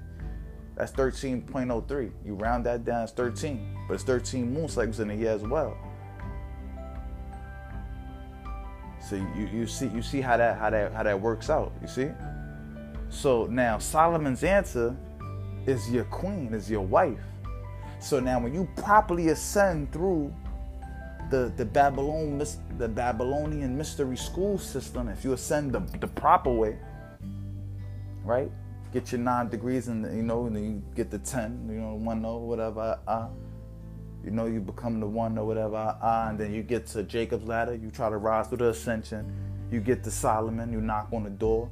that's 13.03. You round that down, it's 13. But it's 13 moon cycles in a year as well. So you, you see you see how that how that how that works out. You see? So now Solomon's answer is your queen, is your wife. So now when you properly ascend through the the Babylon the Babylonian mystery school system, if you ascend the, the proper way, right? Get your nine degrees and you know, and then you get the ten, you know, one or whatever. Uh, you know, you become the one or whatever. Uh, and then you get to Jacob's ladder. You try to rise through the ascension. You get to Solomon. You knock on the door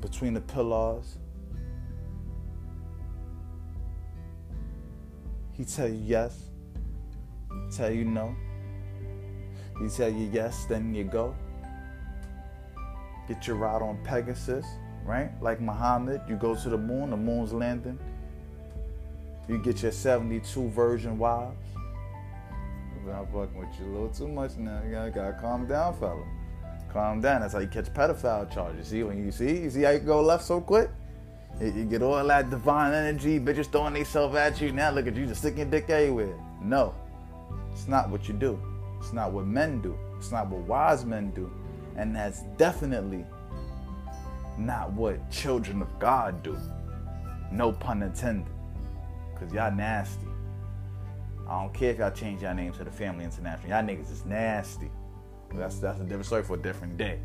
between the pillars. He tell you yes, tell you no. He tell you yes, then you go. Get your ride on Pegasus, right? Like Muhammad, you go to the moon, the moon's landing. You get your 72 virgin wives. I'm fucking with you a little too much now. You gotta, gotta calm down, fella. Calm down. That's how you catch pedophile charges. See when you see, you see how you go left so quick. You get all that divine energy, bitches throwing themselves at you. Now look at you just sticking dick everywhere. No, it's not what you do. It's not what men do. It's not what wise men do. And that's definitely not what children of God do. No pun intended. Because y'all nasty. I don't care if y'all change y'all names to the Family International. Y'all niggas is nasty. That's that's a different story for a different day.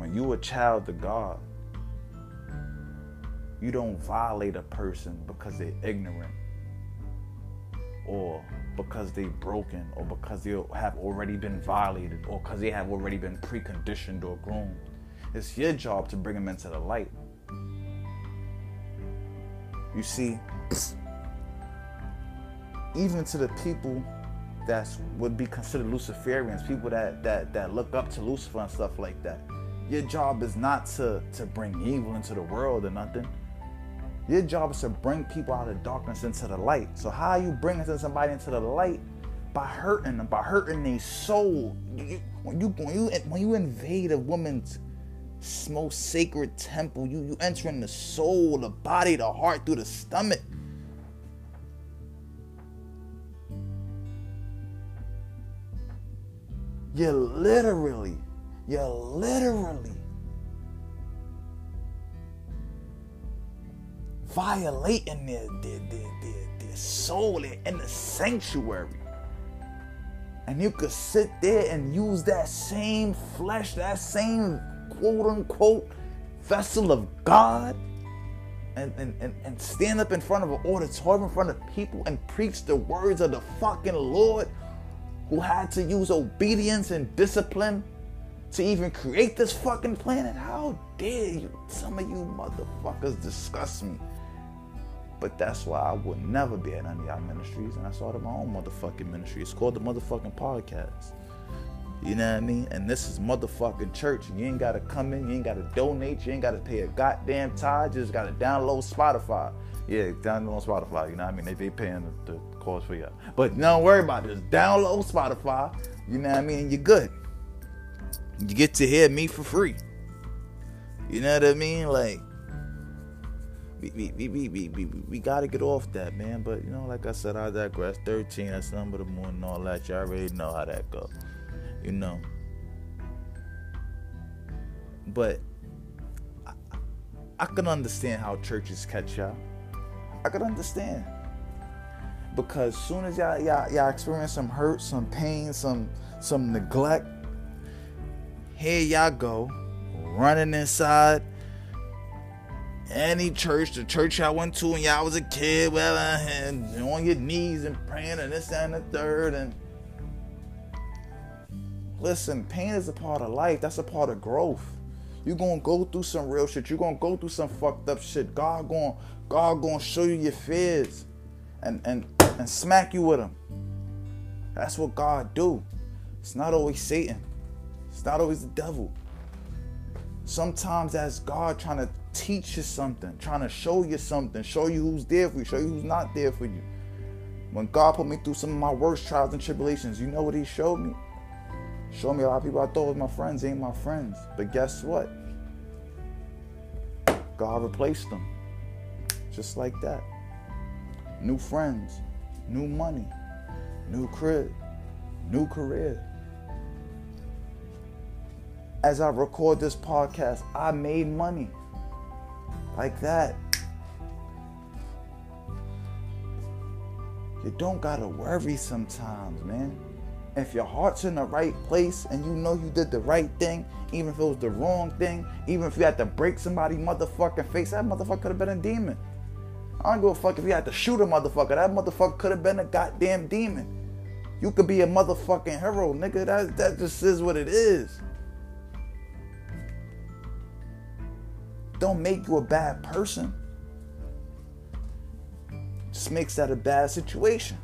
When you a child of God, you don't violate a person because they're ignorant or because they're broken or because they have already been violated or because they have already been preconditioned or groomed. It's your job to bring them into the light. You see, [CLEARS THROAT] even to the people that would be considered Luciferians, people that, that, that look up to Lucifer and stuff like that, your job is not to, to bring evil into the world or nothing. Your job is to bring people out of darkness into the light. So how are you bringing somebody into the light? By hurting them, by hurting their soul. When you when you when you invade a woman's most sacred temple, you you enter in the soul, the body, the heart, through the stomach. You're literally you're literally violating their, their, their, their, their soul in the sanctuary. And you could sit there and use that same flesh, that same quote unquote vessel of God, and, and, and, and stand up in front of an auditorium, in front of people, and preach the words of the fucking Lord who had to use obedience and discipline to even create this fucking planet. How dare you? Some of you motherfuckers disgust me. But that's why I would never be at any of y'all ministries. And I started my own motherfucking ministry. It's called the motherfucking podcast. You know what I mean? And this is motherfucking church. You ain't gotta come in, you ain't gotta donate, you ain't gotta pay a goddamn tithe, you just gotta download Spotify. Yeah, download Spotify, you know what I mean? They, they paying the, the cost for you. But don't worry about it. Just download Spotify, you know what I mean? You're good. You get to hear me for free. You know what I mean? Like, we, we, we, we, we, we, gotta get off that, man. But, you know, like I said, I digress. 13, that's number the moon and all that. Y'all already know how that go. You know. But I, I can understand how churches catch y'all. I can understand. Because soon as y'all, y'all, y'all experience some hurt, some pain, some some neglect, here y'all go, running inside any church, the church I went to when y'all was a kid, well, and on your knees and praying and this and the third. And listen, pain is a part of life. That's a part of growth. You're gonna go through some real shit. You're gonna go through some fucked up shit. God gonna God gonna show you your fears and and and smack you with them. That's what God do. It's not always Satan. It's not always the devil. Sometimes that's God trying to teach you something, trying to show you something, show you who's there for you, show you who's not there for you. When God put me through some of my worst trials and tribulations, you know what He showed me? Showed me a lot of people I thought was my friends ain't my friends. But guess what? God replaced them. Just like that. New friends, new money, new crib, new career. As I record this podcast, I made money. Like that. You don't gotta worry sometimes, man. If your heart's in the right place and you know you did the right thing, even if it was the wrong thing, even if you had to break somebody motherfucking face, that motherfucker could have been a demon. I don't give a fuck if you had to shoot a motherfucker. That motherfucker could have been a goddamn demon. You could be a motherfucking hero, nigga. That that just is what it is. Don't make you a bad person. Just makes that a bad situation.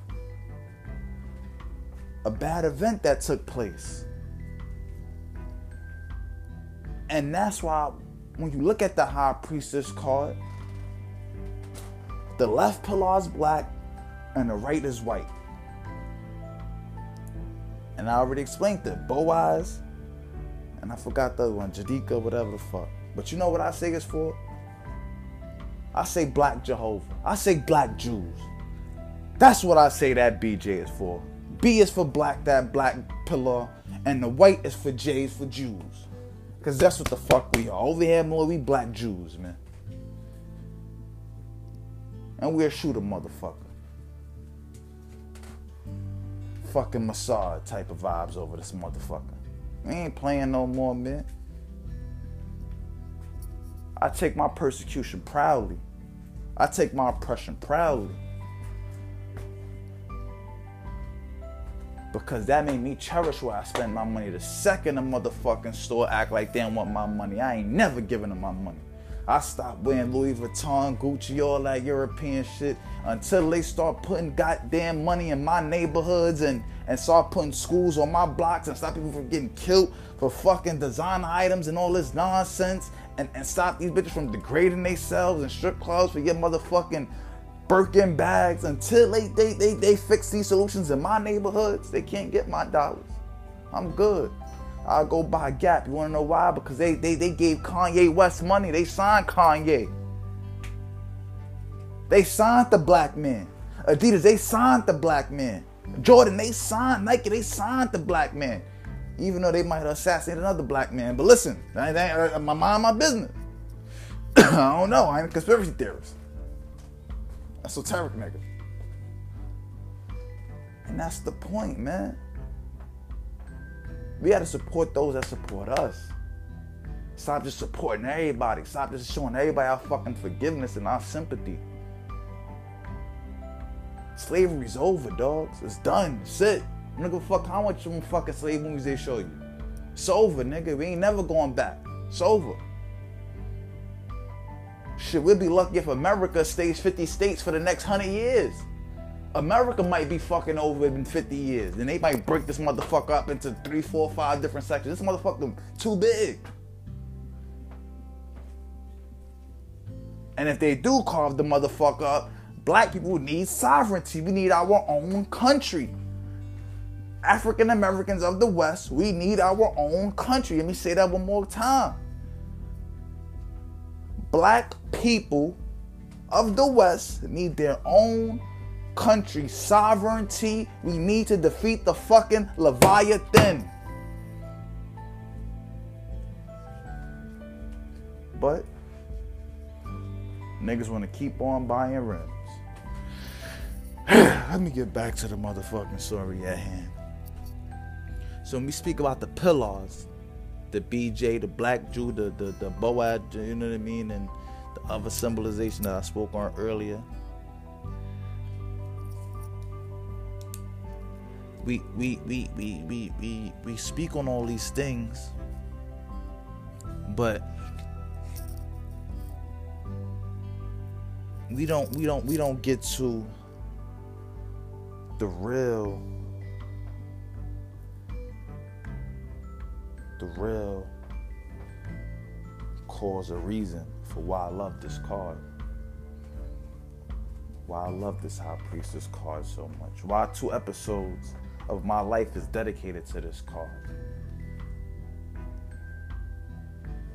A bad event that took place. And that's why when you look at the high priestess card, the left pillar is black and the right is white. And I already explained it. Boaz, and I forgot the other one, Jadika, whatever the fuck. But you know what I say it's for? I say black Jehovah. I say black Jews. That's what I say that BJ is for. B is for black, that black pillar, and the white is for J is for Jews. Cause that's what the fuck we are. Over here, more we black Jews, man. And we'll shoot a motherfucker. Fucking Mossad type of vibes over this motherfucker. We ain't playing no more, man. I take my persecution proudly. I take my oppression proudly. Because that made me cherish where I spend my money. The second a motherfucking store act like they don't want my money, I ain't never giving them my money. I stopped wearing Louis Vuitton, Gucci, all that European shit until they start putting goddamn money in my neighborhoods and, and start putting schools on my blocks and stop people from getting killed for fucking designer items and all this nonsense and, and stop these bitches from degrading themselves in strip clubs for your motherfucking Birkin bags until they, they, they, they fix these solutions in my neighborhoods. They can't get my dollars. I'm good. I'll go buy Gap. You wanna know why? Because they, they, they gave Kanye West money. They signed Kanye. They signed the black man. Adidas, they signed the black man. Jordan, they signed Nike, they signed the black man. Even though they might assassinate another black man. But listen, that ain't uh, my mind, my business. [COUGHS] I don't know. I ain't a conspiracy theorist. Esoteric nigga. And that's the point, man. We gotta support those that support us. Stop just supporting everybody. Stop just showing everybody our fucking forgiveness and our sympathy. Slavery's over, dogs. It's done. Sit. Nigga, fuck how much of fucking slave movies they show you. It's over, nigga. We ain't never going back. It's over. Shit, we'll be lucky if America stays 50 states for the next 100 years. America might be fucking over in 50 years. And they might break this motherfucker up into three, four, five different sections. This motherfucker too big. And if they do carve the motherfucker up, black people need sovereignty. We need our own country. African Americans of the West, we need our own country. Let me say that one more time. Black people of the West need their own country sovereignty. We need to defeat the fucking Leviathan. But niggas want to keep on buying rims. [SIGHS] Let me get back to the motherfucking story at hand. So when we speak about the pillars, the BJ, the black Jew, the the, the Boaz, you know what I mean, and the other symbolization that I spoke on earlier. We we we we we we, we speak on all these things, but we don't we don't we don't get to the real the real cause or reason for why I love this card. Why I love this High Priestess card so much. Why two episodes of my life is dedicated to this card.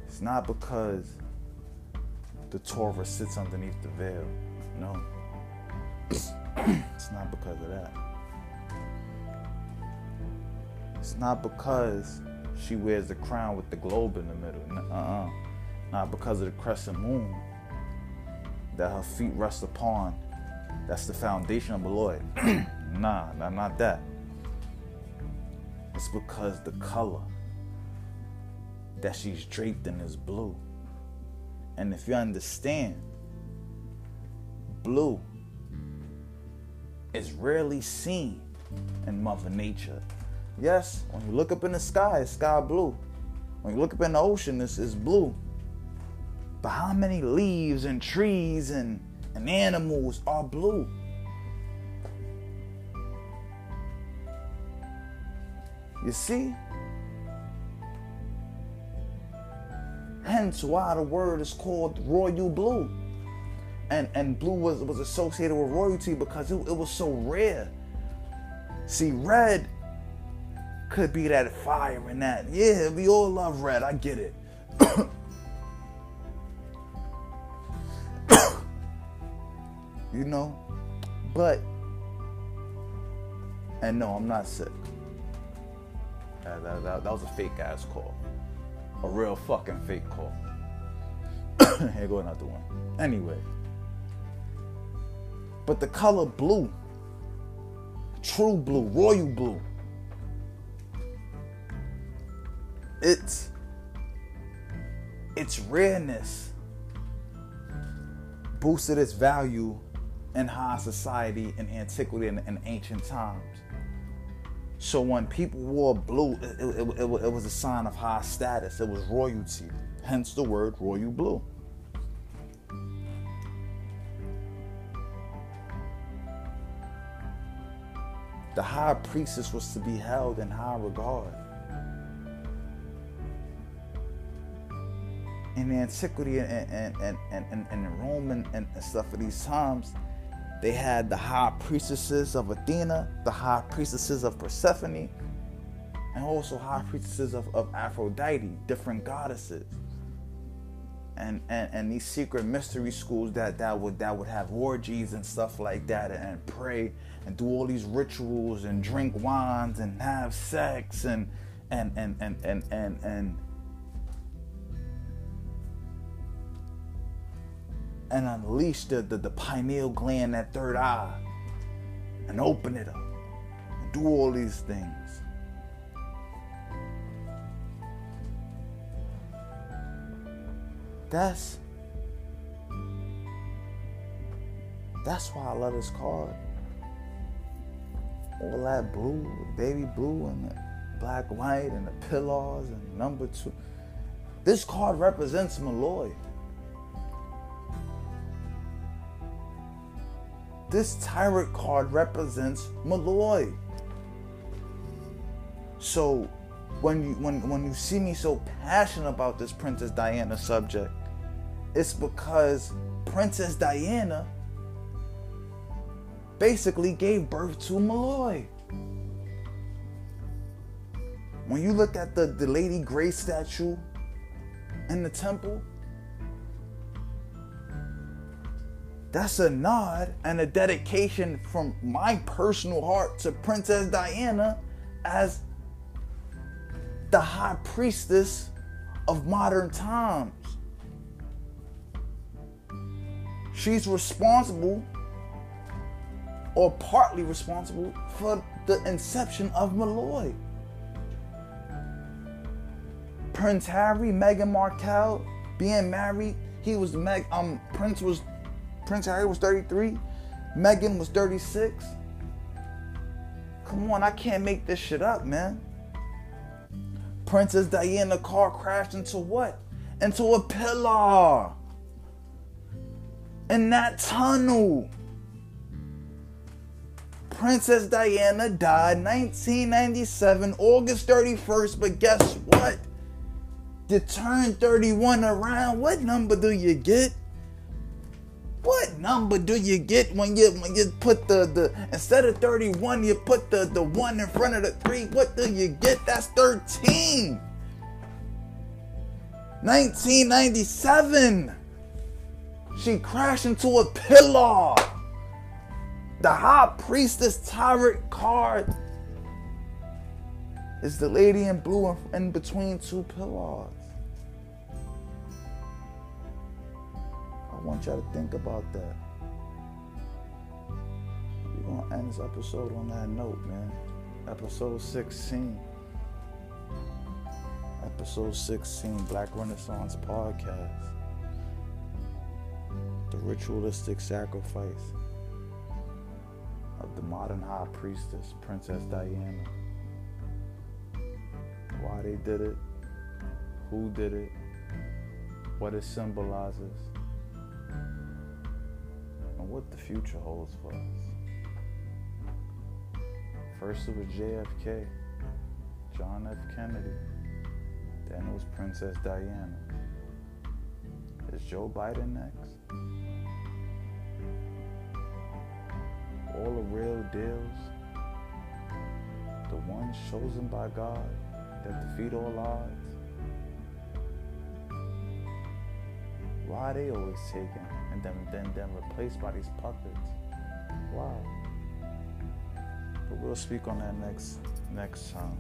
It's not because the Torah sits underneath the veil. No. it's not because of that. It's not because she wears the crown with the globe in the middle. Uh-uh. Not because of the crescent moon that her feet rest upon. That's the foundation of the [CLEARS THROAT] nah, nah, not that. It's because the color that she's draped in is blue. And if you understand, blue is rarely seen in Mother Nature. Yes, when you look up in the sky, it's sky blue. When you look up in the ocean, it's, it's blue. But how many leaves and trees and, and animals are blue? You see? Hence why the word is called royal blue. And and blue was, was associated with royalty because it, it was so rare. See, red could be that fire and that. Yeah, we all love red. I get it. [COUGHS] you know? But, and no, I'm not sick. That, that, that, that was a fake ass call. A real fucking fake call. [COUGHS] Here go another one. Anyway. But the color blue, true blue, royal blue, its its rareness boosted its value in high society in antiquity and ancient times. So when people wore blue, it, it, it, it, was a sign of high status. It was royalty, hence the word royal blue. The high priestess was to be held in high regard. In antiquity and, and, and, and, and Rome and, and stuff of these times, they had the high priestesses of Athena, the high priestesses of Persephone, and also high priestesses of, of Aphrodite, different goddesses. And, and, and these secret mystery schools that, that would that would have orgies and stuff like that and pray and do all these rituals and drink wines and have sex and and and and and and, and and unleash the, the, the pineal gland, that third eye, and open it up and do all these things. That's that's why I love this card. All that blue, baby blue, and the black, white, and the pillars, and number two. This card represents MLOI. This tarot card represents MLOI. So when you when when you see me so passionate about this Princess Diana subject, it's because Princess Diana basically gave birth to MLOI. When you look at the, the Lady Grace statue in the temple, that's a nod and a dedication from my personal heart to Princess Diana as the high priestess of modern times. She's responsible or partly responsible for the inception of MLOI. Prince Harry, Meghan Markle being married, he was Meg um Prince was Prince Harry was 33, Meghan was 36. Come on, I can't make this shit up, man. Princess Diana car crashed into what? Into a pillar. In that tunnel. Princess Diana died 1997, August 31st, but guess what? You turn 31 around, what number do you get? What number do you get when you when you put the the instead of 31 you put the the one in front of the three? What do you get? That's 13. 1997. She crashed into a pillar. The high priestess tarot card is the lady in blue in between two pillars. Want y'all to think about that. We're gonna end this episode on that note, man. Episode 16. Episode 16, Blacc Renaissance Podcast. The ritualistic sacrifice of the modern high priestess, Princess Diana. Why they did it, who did it, what it symbolizes and what the future holds for us. First it was JFK, John F. Kennedy. Then it was Princess Diana. Is Joe Biden next? All the real deals, the ones chosen by God that defeat all odds. Why are they always taken and then then then replaced by these puppets? Wow. But we'll speak on that next next time.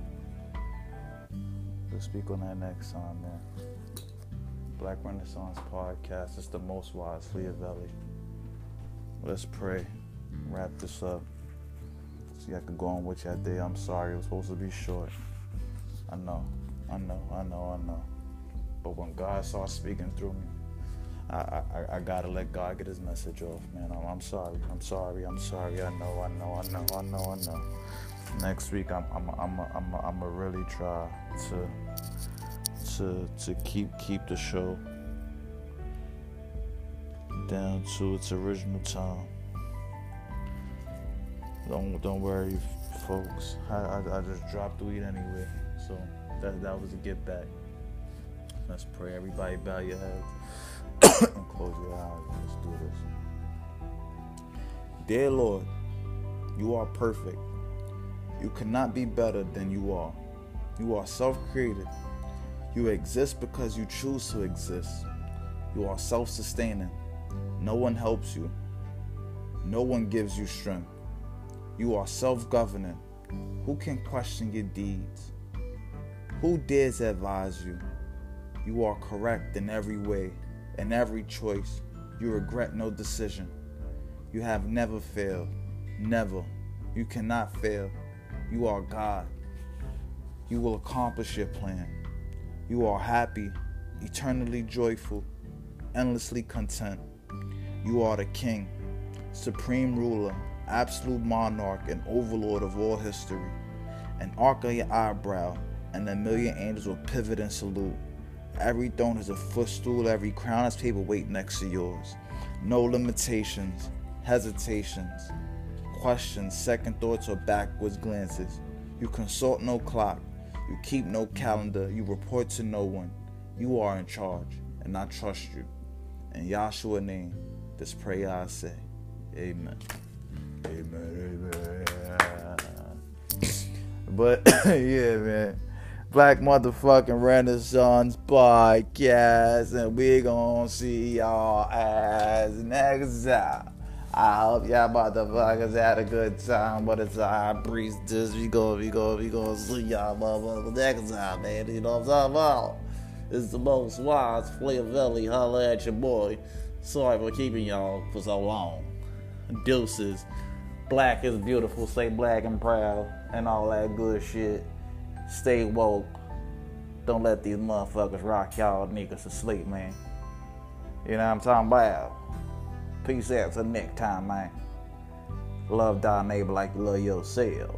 We'll speak on that next time, man. Blacc Renaissance Podcast. It's the most wise Fleeahvelli. Let's pray. Wrap this up. So y'all can go on with your day. I'm sorry, it was supposed to be short. I know, I know, I know, I know. But when God starts speaking through me, I, I, I gotta let God get his message off, man. I'm, I'm sorry. I'm sorry. I'm sorry. I know. I know. I know. I know. I know. Next week, I'm I'm I'm I'm I'm gonna really try to to to keep keep the show down to its original time. Don't don't worry, folks. I I, I just dropped the weed anyway, so that that was a get back. Let's pray. Everybody, bow your heads and close your eyes. Let's do this. Dear Lord, you are perfect. You cannot be better than you are. You are self created. You exist because you choose to exist. You are self sustaining. No one helps you. No one gives you strength. You are self governing. Who can question your deeds? Who dares advise you? You are correct in every way in every choice, you regret no decision. You have never failed. Never. You cannot fail. You are God. You will accomplish your plan. You are happy, eternally joyful, endlessly content. You are the King, supreme ruler, absolute monarch, and overlord of all history. An arc of your eyebrow, and a million angels will pivot and salute. Every throne has a footstool, every crown has paperweight next to yours. No limitations. hesitations, questions, second thoughts, or backwards glances. You consult no clock, you keep no calendar, you report to no one. You are in charge, and I trust you. In Yahshua name, this prayer I say. Amen. Amen. Amen. But [COUGHS] yeah, man. Black motherfucking Renaissance podcast, and we gonna see y'all as next time. I hope y'all motherfuckers had a good time, but it's a high priestess. We go, we go, we gonna see y'all motherfuckers next time, man. You know what I'm talking about? It's the most wise Fleeahvelli. Holla at your boy. Sorry for keeping y'all for so long. Deuces. Black is beautiful. Say black and proud. And all that good shit. Stay woke. Don't let these motherfuckers rock y'all niggas to sleep, man. You know what I'm talking about? Peace out till next time, man. Love thy neighbor like you love yourself.